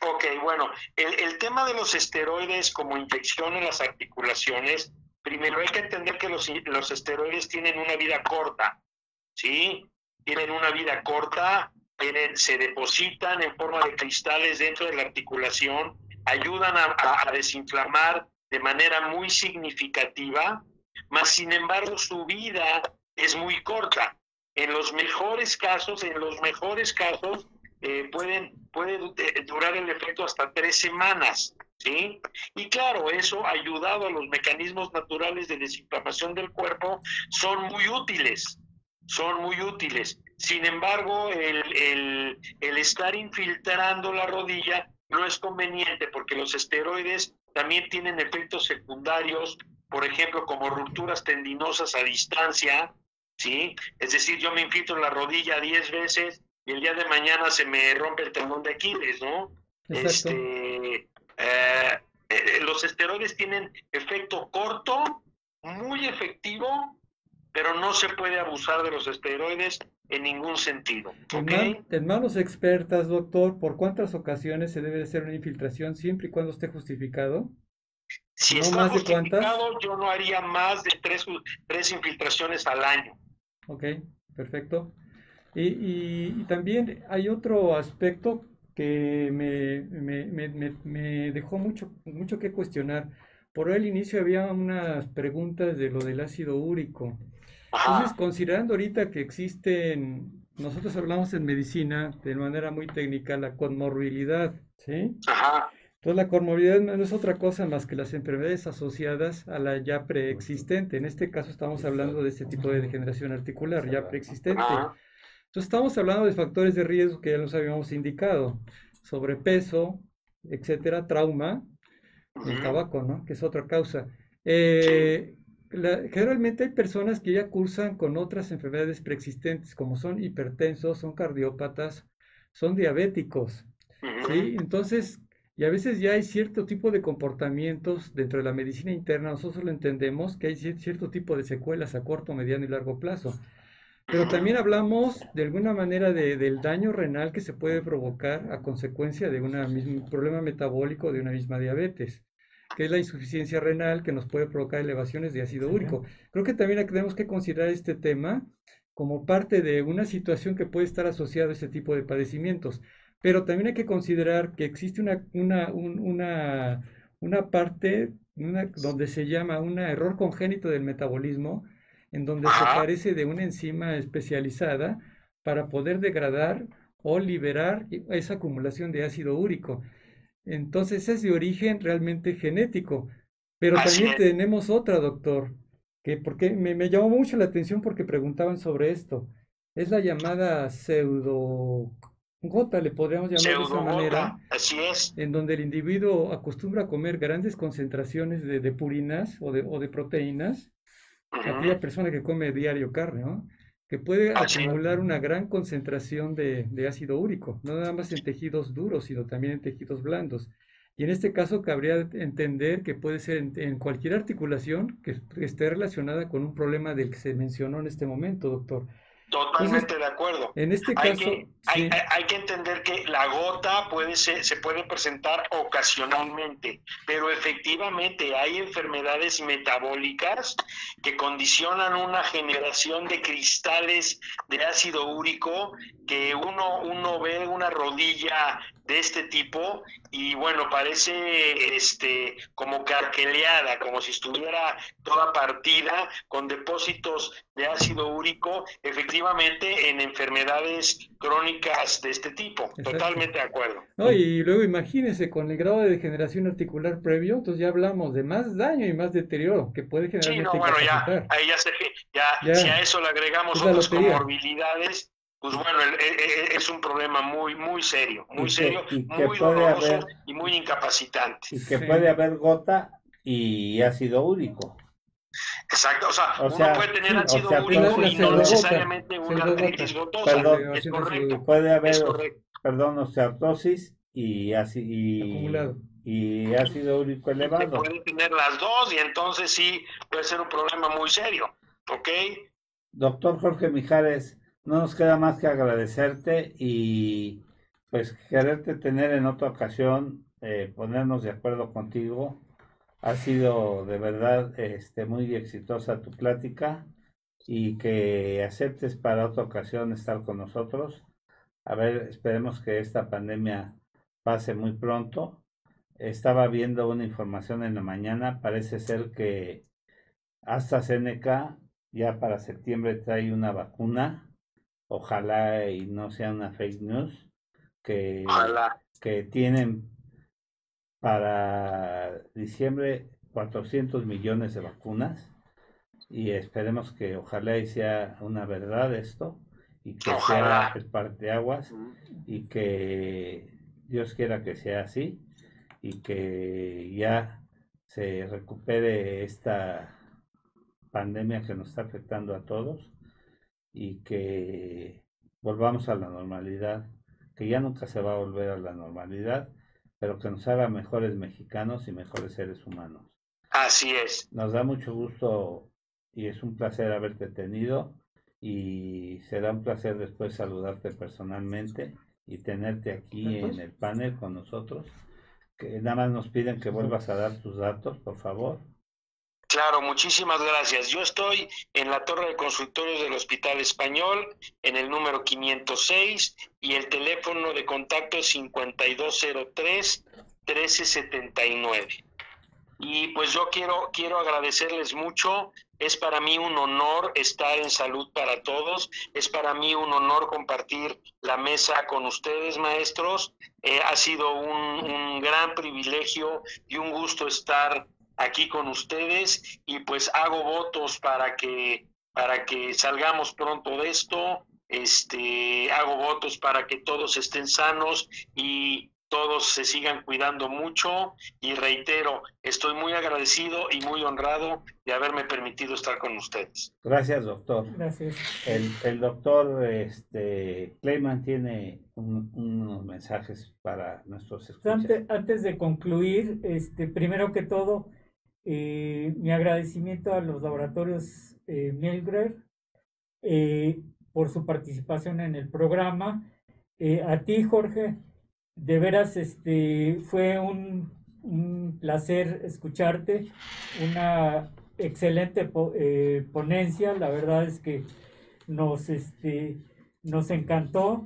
Ok, bueno, el, tema de los esteroides como inyección en las articulaciones, primero hay que entender que los, los esteroides tienen una vida corta, ¿sí? Tienen una vida corta, tienen, se depositan en forma de cristales dentro de la articulación, ayudan a, a desinflamar de manera muy significativa, más sin embargo su vida es muy corta. En los mejores casos, en los mejores casos, eh, pueden, puede durar el efecto hasta tres semanas, ¿sí? Y claro, eso ayudado a los mecanismos naturales de desinflamación del cuerpo, son muy útiles, son muy útiles. Sin embargo, el, el, el estar infiltrando la rodilla no es conveniente porque los esteroides también tienen efectos secundarios, por ejemplo, como rupturas tendinosas a distancia, ¿sí? Es decir, yo me infiltro la rodilla 10 veces y el día de mañana se me rompe el tendón de Aquiles, ¿no? Este, eh, eh, los esteroides tienen efecto corto, muy efectivo, pero no se puede abusar de los esteroides en ningún sentido. En, manos expertas, doctor, ¿por cuántas ocasiones se debe hacer una infiltración siempre y cuando esté justificado? Si ¿No está justificado, yo no haría más de tres, tres infiltraciones al año. Ok, perfecto. Y, también hay otro aspecto que me, me, dejó mucho, mucho que cuestionar. Por el inicio había unas preguntas de lo del ácido úrico. Entonces, considerando ahorita que existen, nosotros hablamos en medicina de manera muy técnica, la conmorbilidad, ¿sí? Ajá. Entonces la comorbilidad no es otra cosa más que las enfermedades asociadas a la ya preexistente. En este caso estamos hablando de este tipo de degeneración articular ya preexistente. Entonces estamos hablando de factores de riesgo que ya los habíamos indicado. Sobrepeso, etcétera, trauma, el tabaco, ¿no? Que es otra causa. Eh, generalmente hay personas que ya cursan con otras enfermedades preexistentes, como son hipertensos, son cardiópatas, son diabéticos. ¿sí? Entonces, y a veces ya hay cierto tipo de comportamientos dentro de la medicina interna, nosotros lo entendemos, que hay cierto tipo de secuelas a corto, mediano y largo plazo. Pero también hablamos de alguna manera de, del daño renal que se puede provocar a consecuencia de una un problema metabólico de una misma diabetes, que es la insuficiencia renal que nos puede provocar elevaciones de ácido úrico. Creo que también tenemos que considerar este tema como parte de una situación que puede estar asociada a este tipo de padecimientos. Pero también hay que considerar que existe una, una, una, una parte donde se llama un error congénito del metabolismo, en donde se carece de una enzima especializada para poder degradar o liberar esa acumulación de ácido úrico. Entonces es de origen realmente genético. Pero también tenemos otra, doctor, que porque me, me, llamó mucho la atención porque preguntaban sobre esto. Es la llamada pseudo gota, le podríamos llamar de esa manera. Así es. En donde el individuo acostumbra a comer grandes concentraciones de, de purinas o de, o de proteínas aquella persona que come diario carne, ¿no? que puede acumular una gran concentración de, de, ácido úrico, no nada más en tejidos duros, sino también en tejidos blandos. Y en este caso cabría entender que puede ser en, cualquier articulación que esté relacionada con un problema del que se mencionó en este momento, doctor. Totalmente de acuerdo. En este hay caso, hay, que entender que la gota puede ser, se puede presentar ocasionalmente, pero efectivamente hay enfermedades metabólicas que condicionan una generación de cristales de ácido úrico que uno, uno ve una rodilla de este tipo y bueno, parece este como carqueleada, como si estuviera toda partida con depósitos de ácido úrico, efectivamente en enfermedades crónicas de este tipo. Totalmente de acuerdo. No, y luego imagínese con el grado de degeneración articular previo, entonces ya hablamos de más daño y más deterioro que puede generar. Sí, no, bueno, ya, ahí ya, se, ya, si a eso le agregamos otras comorbilidades, pues bueno, es un problema muy, muy serio, muy serio, muy doloroso y muy incapacitante. Y que puede haber gota y ácido úrico. Exacto, o sea, uno puede tener ácido úrico y no necesariamente una artritis gotosa, perdón, es correcto. Puede haber, perdón, osteoporosis y, y, y ácido úrico elevado. puede tener las dos y entonces sí puede ser un problema muy serio, ¿ok? Doctor Jorge Mijares, no nos queda más que agradecerte y pues quererte tener en otra ocasión, eh, ponernos de acuerdo contigo. Ha sido de verdad este, muy exitosa tu plática y que aceptes para otra ocasión estar con nosotros. A ver, esperemos que esta pandemia pase muy pronto. Estaba viendo una información en la mañana, parece ser que hasta ya para septiembre trae una vacuna ojalá y no sea una fake news, que, que tienen para diciembre 400 millones de vacunas y esperemos que ojalá y sea una verdad esto y que sea el aguas y que Dios quiera que sea así y que ya se recupere esta pandemia que nos está afectando a todos y que volvamos a la normalidad, que ya nunca se va a volver a la normalidad, pero que nos haga mejores mexicanos y mejores seres humanos. Así es. Nos da mucho gusto y es un placer haberte tenido y será un placer después saludarte personalmente y tenerte aquí en el panel con nosotros. Que nada más nos piden que vuelvas a dar tus datos, por favor. Claro, muchísimas gracias. Yo estoy en la torre de consultorios del Hospital Español, en el número 506, y el teléfono de contacto es 5203-1379. Y pues yo quiero, quiero agradecerles mucho. Es para mí un honor estar en Salud para Todos. Es para mí un honor compartir la mesa con ustedes, maestros. Eh, ha sido un, un gran privilegio y un gusto estar aquí con ustedes y pues hago votos para que para que salgamos pronto de esto. Este, hago votos para que todos estén sanos y todos se sigan cuidando mucho y reitero, estoy muy agradecido y muy honrado de haberme permitido estar con ustedes. Gracias, doctor. Gracias. El, el doctor este, Clayman tiene unos mensajes para nuestros escuchas. Antes, antes de concluir, este, primero que todo, eh, mi agradecimiento a los laboratorios eh. Eh, por su participación en el programa. Eh, a ti, Jorge, de veras este, fue un, placer escucharte, una excelente ponencia, la verdad es que nos, este, nos encantó.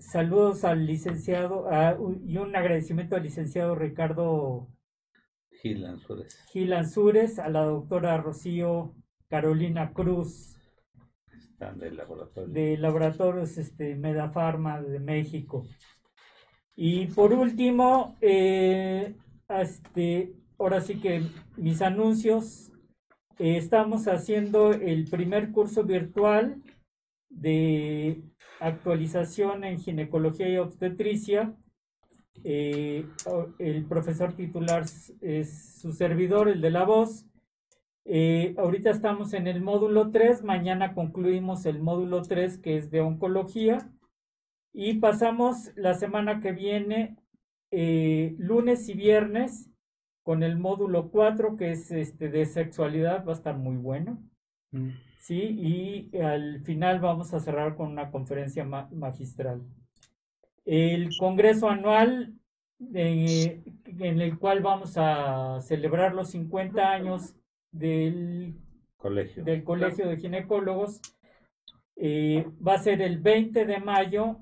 Saludos al licenciado y un agradecimiento al licenciado Ricardo Gil Ansúrez. Gil Ansúrez, a la doctora Rocío Carolina Cruz. Están del laboratorio. De laboratorios este, Medafarma de México. Y por último, eh, este, ahora sí que mis anuncios. Eh, estamos haciendo el primer curso virtual de actualización en ginecología y obstetricia. Eh, el profesor titular es su servidor, el de la voz. Eh, ahorita estamos en el módulo 3, mañana concluimos el módulo 3 que es de oncología y pasamos la semana que viene, lunes y viernes, con el módulo 4 que es este de sexualidad, va a estar muy bueno. Mm. Sí, y al final vamos a cerrar con una conferencia magistral. El Congreso Anual, en el cual vamos a celebrar los 50 años del Colegio, del colegio de Ginecólogos, eh, va a ser el 20 de mayo,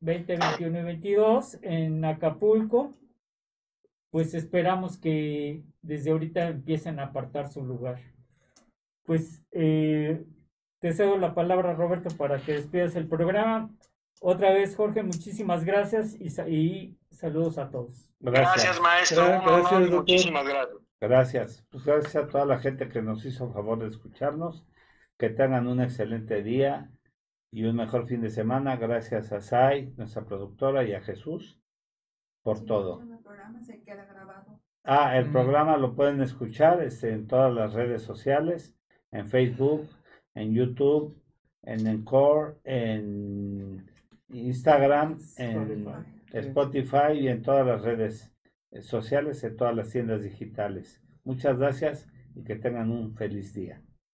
20, 21 y 22 en Acapulco. Pues esperamos que desde ahorita empiecen a apartar su lugar pues eh, te cedo la palabra, Roberto, para que despidas el programa. Otra vez, Jorge, muchísimas gracias y, saludos a todos. Gracias, maestro. Gracias, muchísimas gracias. Gracias. Pues gracias a toda la gente que nos hizo favor de escucharnos. Que tengan un excelente día y un mejor fin de semana. Gracias a Sai, nuestra productora, y a Jesús por todo. Ah, el programa lo pueden escuchar este, en todas las redes sociales en Facebook, en YouTube, en Encore, en Instagram, en Spotify y en todas las redes sociales, en todas las tiendas digitales. Muchas gracias y que tengan un feliz día.